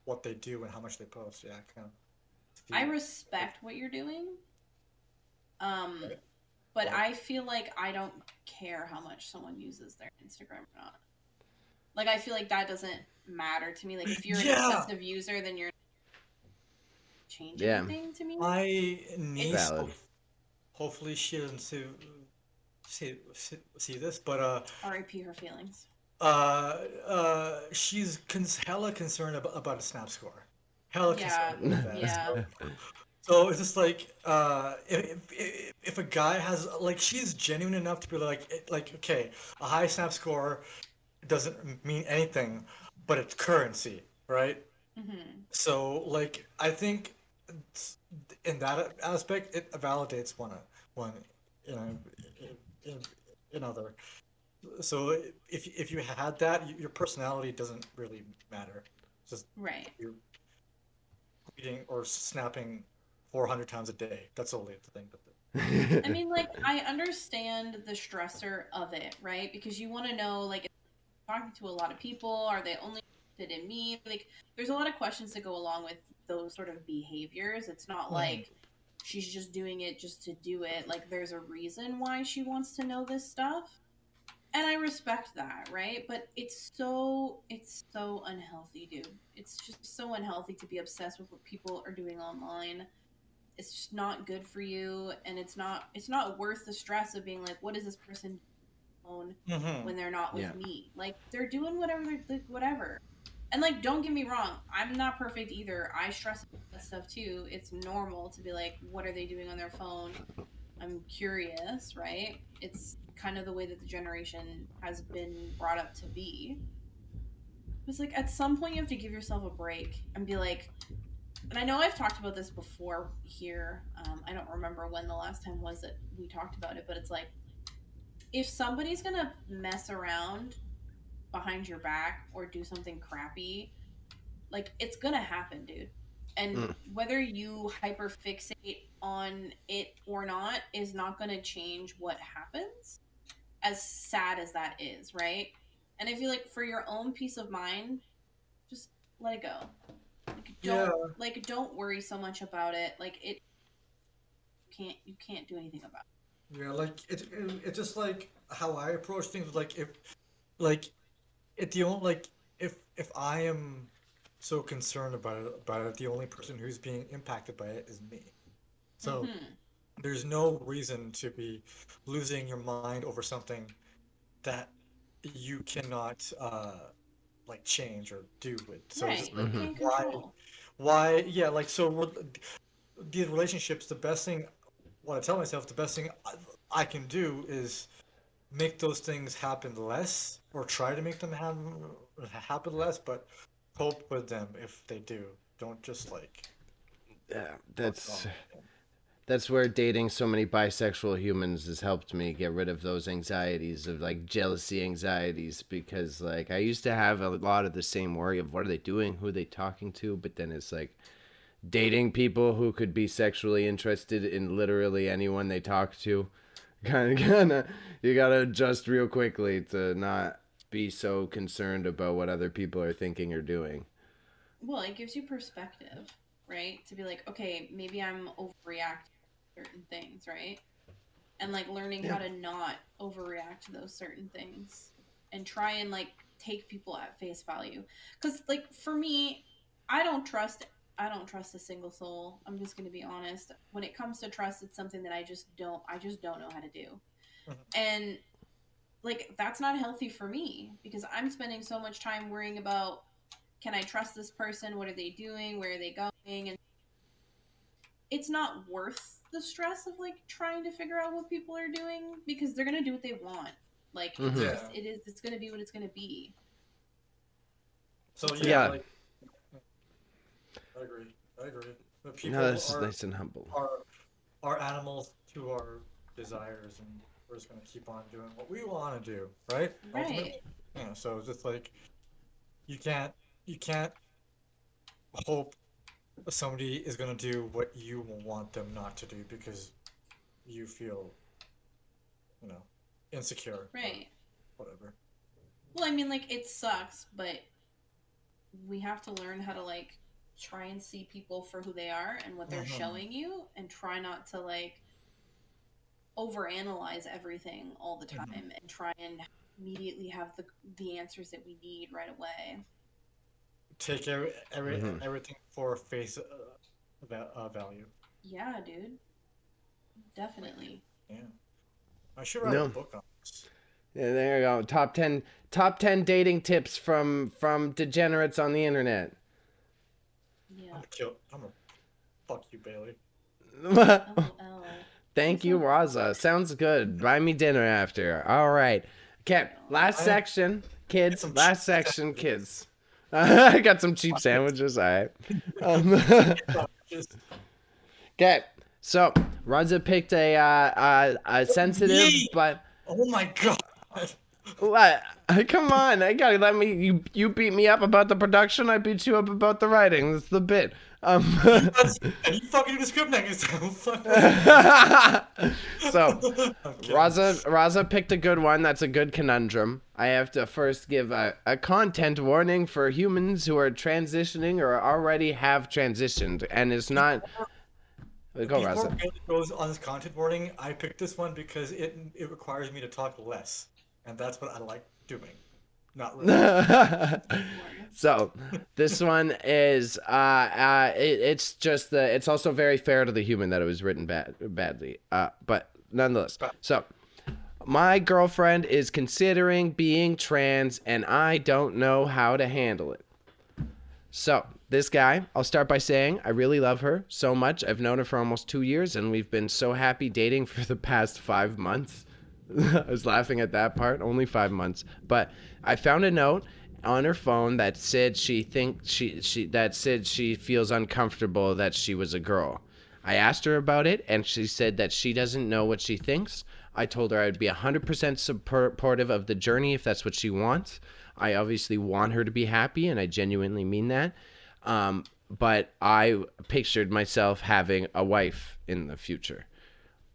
what they do and how much they post. Yeah, kind of. I respect what you're doing. Um, but. I feel like I don't care how much someone uses their Instagram or not. Like I feel like that doesn't matter to me. Like if you're Yeah. an obsessive user, then you're changing Yeah. anything to me. My niece, Valid. ho- hopefully she doesn't see, see see see this, but uh R.I.P. her feelings. uh uh she's cons- hella concerned about, about a snap score. Hella Yeah, concerned about that. yeah. So, so it's just like uh if, if if a guy has like she's genuine enough to be like it- like okay a high snap score doesn't mean anything but it's currency right hmm so like i think in that aspect it validates one one you know in, in other so if if you had that your personality doesn't really matter just Right. you're reading or snapping 400 times a day that's only the thing I mean, like, I understand the stressor of it, right? Because you want to know, like, talking to a lot of people, are they only interested in me? Like, there's a lot of questions that go along with those sort of behaviors. It's not Mhm. like she's just doing it just to do it. Like, there's a reason why she wants to know this stuff. And I respect that, right? But it's so it's so unhealthy, dude. It's just so unhealthy to be obsessed with what people are doing online. It's just not good for you, and it's not it's not worth the stress of being like, what is this person doing Mhm. when they're not with Yeah. me? Like they're doing whatever they're like, whatever. And like, don't get me wrong, I'm not perfect either. I stress about that stuff too. It's normal to be like, what are they doing on their phone? I'm curious, right? It's kind of the way that the generation has been brought up to be. It's like at some point you have to give yourself a break and be like, and I know I've talked about this before here. Um, I don't remember when the last time was that we talked about it, but it's like, if somebody's gonna mess around behind your back or do something crappy, like it's gonna happen, dude. And Mm. whether you hyper fixate on it or not is not gonna change what happens. As sad as that is, right? And I feel like for your own peace of mind, just let it go. Like, don't like don't worry so much about it. Like it can't you can't do anything about it. Yeah, like it, it, it's just like how I approach things. Like if, like, it the only like if if I am so concerned about it about it, the only person who's being impacted by it is me. So Mhm. There's no reason to be losing your mind over something that you cannot uh like change or do with. So right. just You like, can't why why yeah like so re- these relationships the best thing what i tell myself the best thing I, I can do is make those things happen less or try to make them happen happen less but cope with them if they do don't just like Yeah, that's that's where dating so many bisexual humans has helped me get rid of those anxieties of like jealousy anxieties because like I used to have a lot of the same worry of what are they doing, who are they talking to, but then it's like dating people who could be sexually interested in literally anyone they talk to. Kind of, kind of, you gotta adjust real quickly to not be so concerned about what other people are thinking or doing. Well, it gives you perspective, right? To be like, okay, maybe I'm overreacting certain things, right? And like learning how to not overreact to those certain things and try and like take people at face value. Cuz like for me, I don't trust I don't trust a single soul. I'm just going to be honest. When it comes to trust, it's something that I just don't I just don't know how to do. Mhm. And like that's not healthy for me because I'm spending so much time worrying about can I trust this person? What are they doing? Where are they going? And it's not worth the stress of like trying to figure out what people are doing because they're gonna do what they want. Like it's Mhm. just, it is it's gonna be what it's gonna be. so yeah, Yeah. like i agree i agree but people No, this is nice and humble. are are animals to our desires and we're just gonna keep on doing what we want to do right Ultimately. Right. Yeah, so it's just like you can't you can't hope somebody is gonna do what you want them not to do because you feel you know insecure Right. whatever. Well, I mean, like it sucks, but we have to learn how to like try and see people for who they are and what they're Mhm. showing you, and try not to like overanalyze everything all the time, Mhm. and try and immediately have the the answers that we need right away. Take every, every Mhm. everything for face uh, uh, value. Yeah, dude. Definitely. Yeah, I should write No. a book on this. Yeah, there you go. Top ten, top ten dating tips from from degenerates on the internet. Yeah. I'm Yeah. gonna kill. I'm gonna fuck you, Bailey. LOL. Thank you, Raza. Sounds good. Buy me dinner after. All right. Okay, last I- section, kids. Last section, kids. I got some cheap sandwiches. All right. Um, okay, so Raza picked a uh, uh, a sensitive, Yay! but oh my god. what? Come on, I gotta let me. You you beat me up about the production. I beat you up about the writing. That's the bit. Um. And you fucking do the script next time. So Raza Raza picked a good one. That's a good conundrum. I have to first give a, a content warning for humans who are transitioning or already have transitioned, and it's not. Go, Before Raza. Bailey goes on this content warning, I picked this one because it it requires me to talk less. and that's what I like doing. Not really. so this one is uh, uh it, it's just the it's also very fair to the human that it was written bad badly uh but nonetheless. So my girlfriend is considering being trans and i don't know how to handle it. So this guy i'll start by saying i really love her so much. I've known her for almost two years and we've been so happy dating for the past five months i was laughing at that part only five months but i found a note on her phone that said she think she she that said she feels uncomfortable that she was a girl. I asked her about it and she said that she doesn't know what she thinks. I told her I'd be 100% supportive of the journey if that's what she wants. I obviously want her to be happy and I genuinely mean that. Um, but I pictured myself having a wife in the future.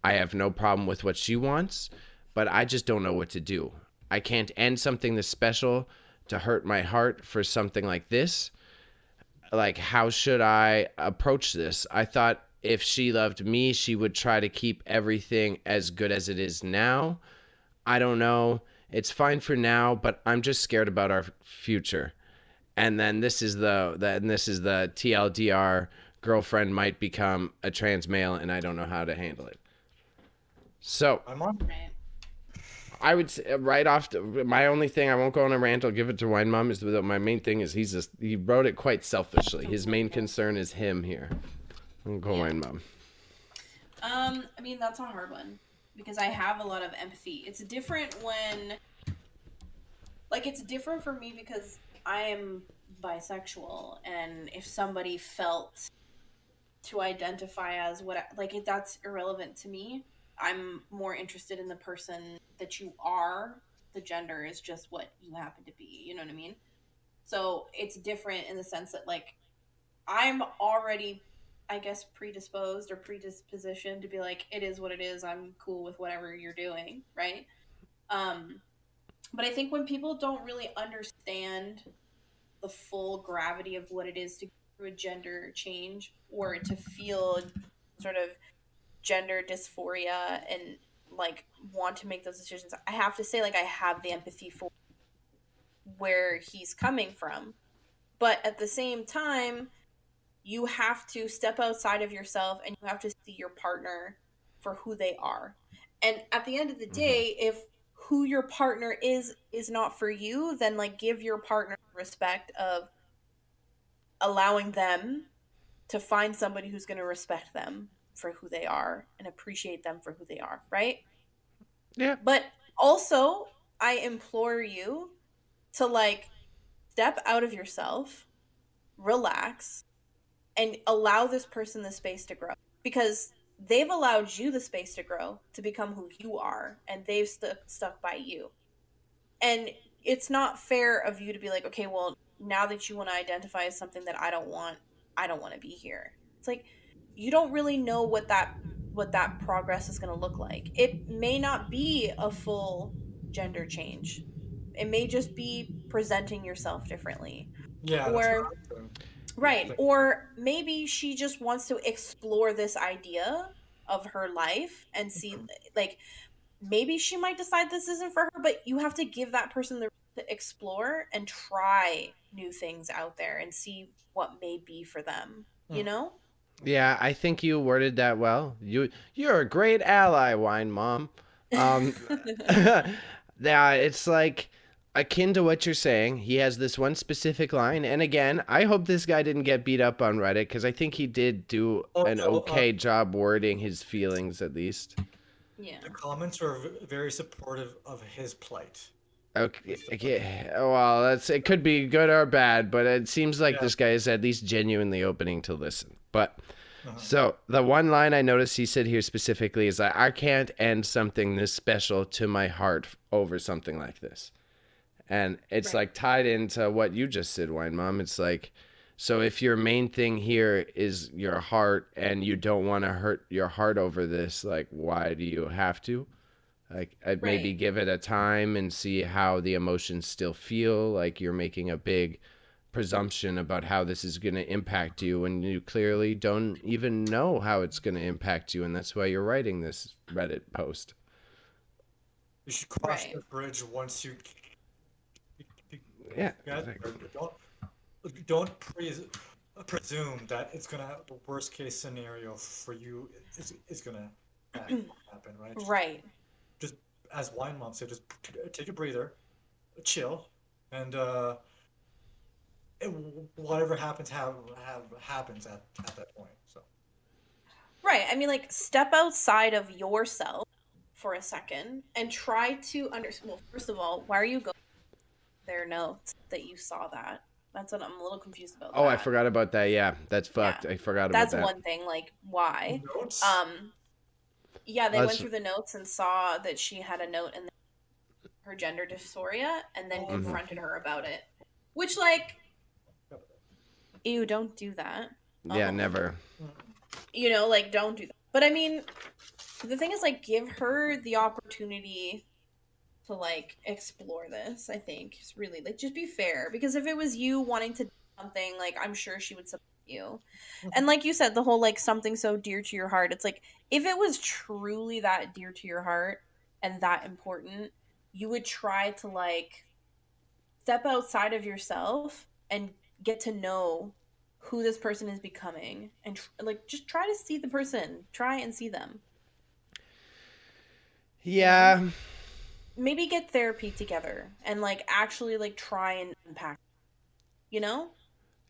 I have no problem with what she wants, but I just don't know what to do. I can't end something this special to hurt my heart for something like this. Like, how should I approach this? I thought if she loved me, she would try to keep everything as good as it is now. I don't know. It's fine for now, but I'm just scared about our future. And then this is the then this is the TLDR girlfriend might become a trans male and I don't know how to handle it. So, I'm on. I would say right off. The, my only thing I won't go on a rant. I'll give it to Wine Mom. Is that my main thing is he's just he wrote it quite selfishly. His main concern is him here. I'll go Yeah. Wine Mom. Um, I mean that's a hard one because I have a lot of empathy. It's different when like it's different for me because I am bisexual and if somebody felt to identify as what like it, that's irrelevant to me. I'm more interested in the person that you are. The gender is just what you happen to be, you know what I mean? So it's different in the sense that like I'm already I guess predisposed or predispositioned to be like it is what it is. I'm cool with whatever you're doing, right? Um but I think when people don't really understand the full gravity of what it is to go through a gender change or to feel sort of gender dysphoria and like want to make those decisions, I have to say like I have the empathy for where he's coming from. But at the same time, you have to step outside of yourself and you have to see your partner for who they are. And at the end of the mm-hmm. day, if who your partner is is not for you, then like give your partner respect of allowing them to find somebody who's going to respect them for who they are and appreciate them for who they are, right? Yeah. But also, I implore you to like step out of yourself, relax, and allow this person the space to grow because they've allowed you the space to grow to become who you are and they've stuck stuck by you. And it's not fair of you to be like, okay, well, now that you want to identify as something that I don't want, I don't want to be here. It's like you don't really know what that what that progress is going to look like. It may not be a full gender change. It may just be presenting yourself differently. Yeah. Or- what I'm doing. Right. Like- Or maybe she just wants to explore this idea of her life and see like maybe she might decide this isn't for her, but you have to give that person the to explore and try new things out there and see what may be for them. You Hmm. know? Yeah, I think you worded that well. You you're a great ally, Wine Mom. Um, yeah, it's like akin to what you're saying. He has this one specific line, and again, I hope this guy didn't get beat up on Reddit because I think he did do Oh, an no, uh, okay job wording his feelings at least. Yeah. The comments were very supportive of his plight. Okay, okay. Well, that's it. Could be good or bad, but it seems like Yeah. this guy is at least genuinely opening to listen. But Uh-huh. so the one line I noticed he said here specifically is that I can't end something this special to my heart over something like this, and it's Right. like tied into what you just said, Wine Mom. It's like. So if your main thing here is your heart and you don't want to hurt your heart over this, like why do you have to? Like I'd maybe give it a time and see how the emotions still feel. Like you're making a big presumption about how this is going to impact you when you clearly don't even know how it's going to impact you, and that's why you're writing this Reddit post. You should cross Right. the bridge once you Yeah. Don't don't pres- presume that it's gonna the worst case scenario for you is is gonna happen, right? Right. Just as wine mom said, just take a breather, chill, and uh, it, whatever happens, have, have happens at, at that point. So Right. I mean, like, step outside of yourself for a second and try to understand. Well, first of all, why are you going their notes that you saw that? That's what I'm a little confused about. Oh, I forgot about that. Yeah, that's fucked. I forgot about that. That's that. one thing. Like, why? notes. Um, yeah, they That's- went through the notes and saw that she had a note in her gender dysphoria, and then Mhm. confronted her about it. Which, like, ew, don't do that. Yeah, Oh. never. You know, like, don't do that. But I mean, the thing is, like, give her the opportunity to like explore this. I think it's really like just be fair because if it was you wanting to do something, like, I'm sure she would support you. Mm-hmm. And like you said, the whole like something so dear to your heart. It's like if it was truly that dear to your heart and that important, you would try to like step outside of yourself and get to know who this person is becoming and tr- like just try to see the person try and see them Yeah. maybe get therapy together and like actually like try and unpack you know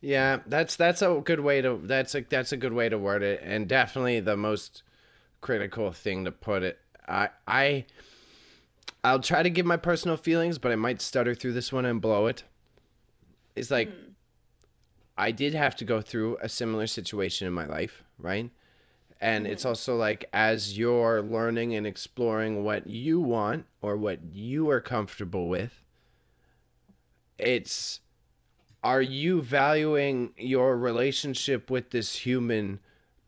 Yeah, that's that's a good way to that's a that's a good way to word it, and definitely the most critical thing to put it. I I I'll try to give my personal feelings, but I might stutter through this one and blow it. It's like Hmm. I did have to go through a similar situation in my life, right? And it's mm. also like as you're learning and exploring what you want or what you are comfortable with, it's are you valuing your relationship with this human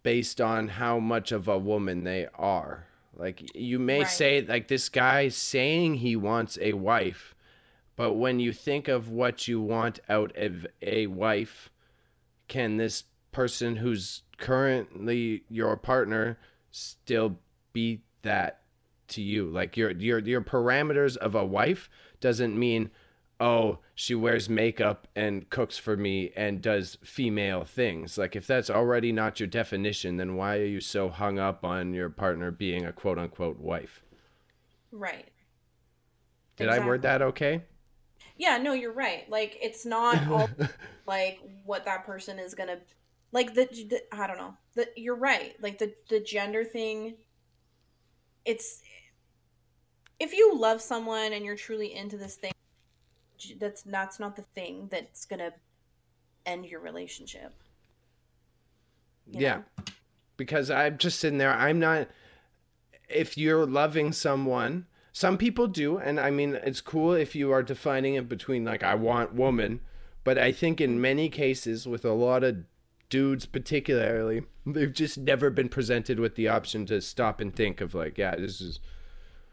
based on how much of a woman they are? Like you may Right. say like this guy saying he wants a wife, but when you think of what you want out of a wife, can this person who's currently your partner still be that to you? Like your your your parameters of a wife doesn't mean oh, she wears makeup and cooks for me and does female things. Like, if that's already not your definition, then why are you so hung up on your partner being a quote unquote wife? right Did I word that okay? Yeah no you're right like it's not all like what that person is gonna like the, the i don't know the, you're right like the the gender thing it's if you love someone and you're truly into this thing that's that's not the thing that's gonna end your relationship you yeah. know? Because I'm just sitting there. I'm not. If you're loving someone, some people do. And I mean, it's cool if you are defining it between, like, I want woman. But I think in many cases, with a lot of dudes particularly, they've just never been presented with the option to stop and think of, like, yeah, this is.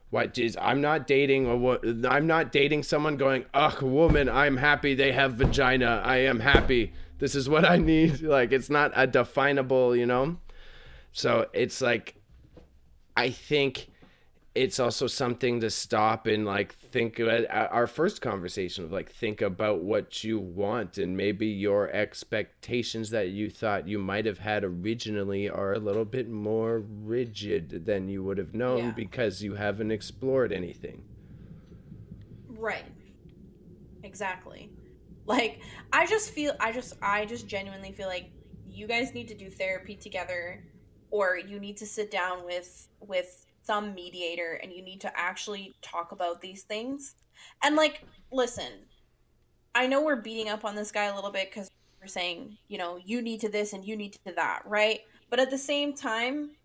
What is I'm not dating or what I'm not dating someone going, ugh, woman, I'm happy they have vagina. I am happy. This is what I need. Like it's not a definable, you know? So it's like I think it's also something to stop and like think about our first conversation of like think about what you want and maybe your expectations that you thought you might have had originally are a little bit more rigid than you would have known Yeah. because you haven't explored anything. Right. Exactly. Like I just feel I just I just genuinely feel like you guys need to do therapy together or you need to sit down with with some mediator and you need to actually talk about these things. And like listen, I know we're beating up on this guy a little bit cuz we're saying, you know, you need to this and you need to that, right? But at the same time,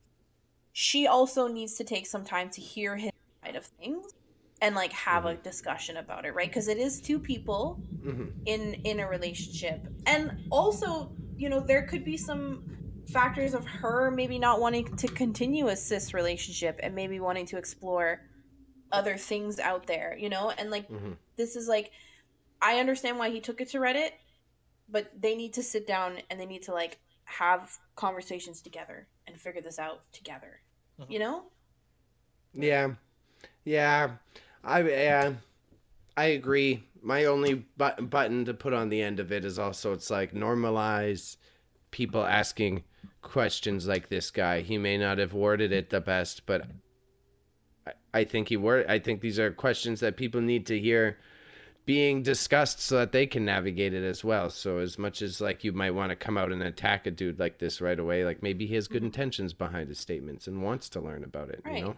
she also needs to take some time to hear his side of things and like have a discussion about it right because it is two people hmm in in a relationship and also you know there could be some factors of her maybe not wanting to continue a cis relationship and maybe wanting to explore other things out there you know and like hmm this is like i understand why he took it to reddit but they need to sit down and they need to like have conversations together and figure this out together Mm-hmm. you know Yeah. Yeah. I yeah, I agree. My only but- button to put on the end of it is also it's like normalize people asking questions like this guy. He may not have worded it the best, but I, I think he word. I think these are questions that people need to hear being discussed so that they can navigate it as well. So as much as like you might want to come out and attack a dude like this right away, like maybe he has good intentions behind his statements and wants to learn about it. Right. You know.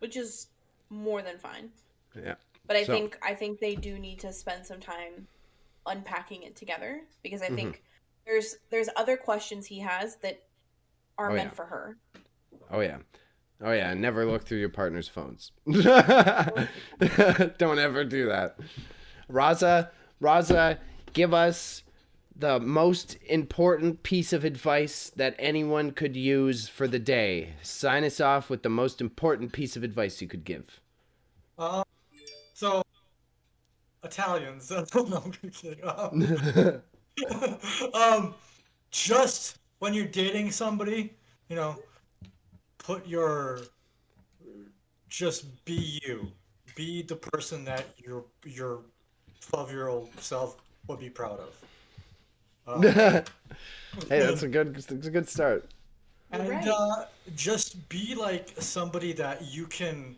which is more than fine. Yeah. But I So- think I think they do need to spend some time unpacking it together because I Mm-hmm. think there's there's other questions he has that are Oh, meant yeah. for her. Oh yeah. Oh yeah, never look through your partner's phones. Don't ever do that. Raza, Raza, give us the most important piece of advice that anyone could use for the day. Sign us off with the most important piece of advice you could give. Uh, so Italians. no, I'm kidding. Um, um, just when you're dating somebody, you know, put your just be you. Be the person that your your 12 year old self would be proud of. Um, hey, that's a good that's a good start. and right. uh, just be like somebody that you can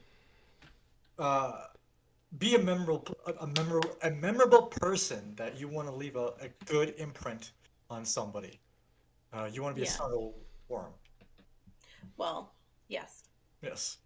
uh, be a memorable a memorable a memorable person that you want to leave a, a good imprint on somebody uh, you want to be Yeah. a subtle worm Well, yes. yes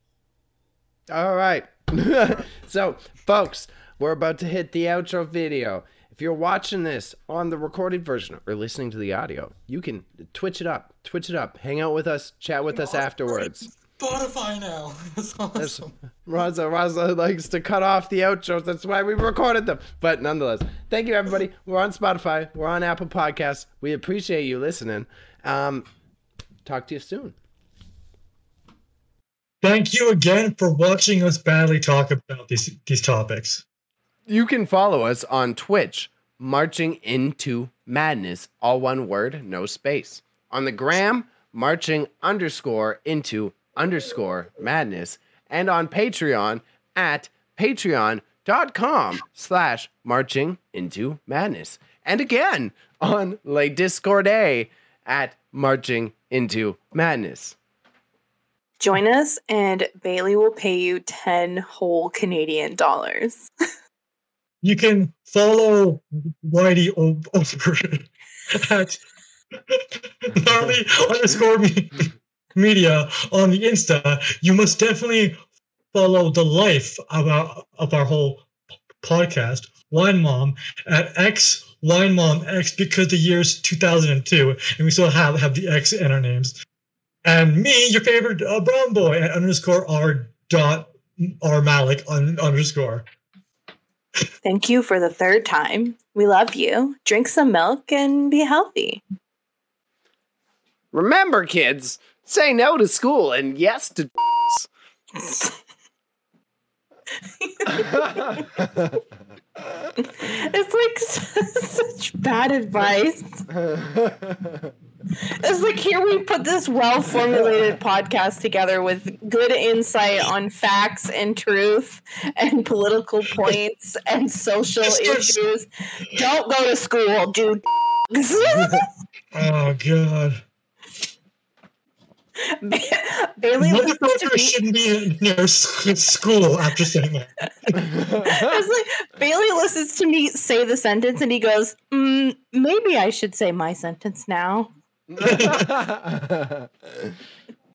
All right. so, folks, we're about to hit the outro video. If you're watching this on the recorded version or listening to the audio, you can twitch it up, twitch it up, hang out with us, chat with us afterwards. Spotify now that's That's- awesome Raza Raza likes to cut off the outros. That's why we recorded them. But nonetheless, thank you everybody. We're on Spotify. We're on Apple Podcasts. We appreciate you listening. Um, talk to you soon. Thank you again for watching us badly talk about these these topics. You can follow us on Twitch, Marching Into Madness, all one word, no space. On the gram, Marching underscore into underscore madness, and on Patreon at patreon.com slash marching into madness. And again on Le Discord A at marching into madness. Join us, and Bailey will pay you 10 whole Canadian dollars. You can follow Whitey o- over at gnarly underscore me- media on the Insta. You must definitely follow the life of our of our whole podcast, Wine Mom, at X Wine Mom X because the year's 2002, and we still have have the X in our names. And me, your favorite uh, brown boy, at underscore r dot r malik un, underscore. Thank you for the third time. We love you. Drink some milk and be healthy. Remember, kids, say no to school and yes to. It's like such bad advice. It's like here we put this well formulated podcast together with good insight on facts and truth and political points and social issues. Don't go to school, dude. Oh god. Bailey Motherfucker me. shouldn't be near s- school after saying that. It's like Bailey listens to me say the sentence and he goes, mm, "Maybe I should say my sentence now."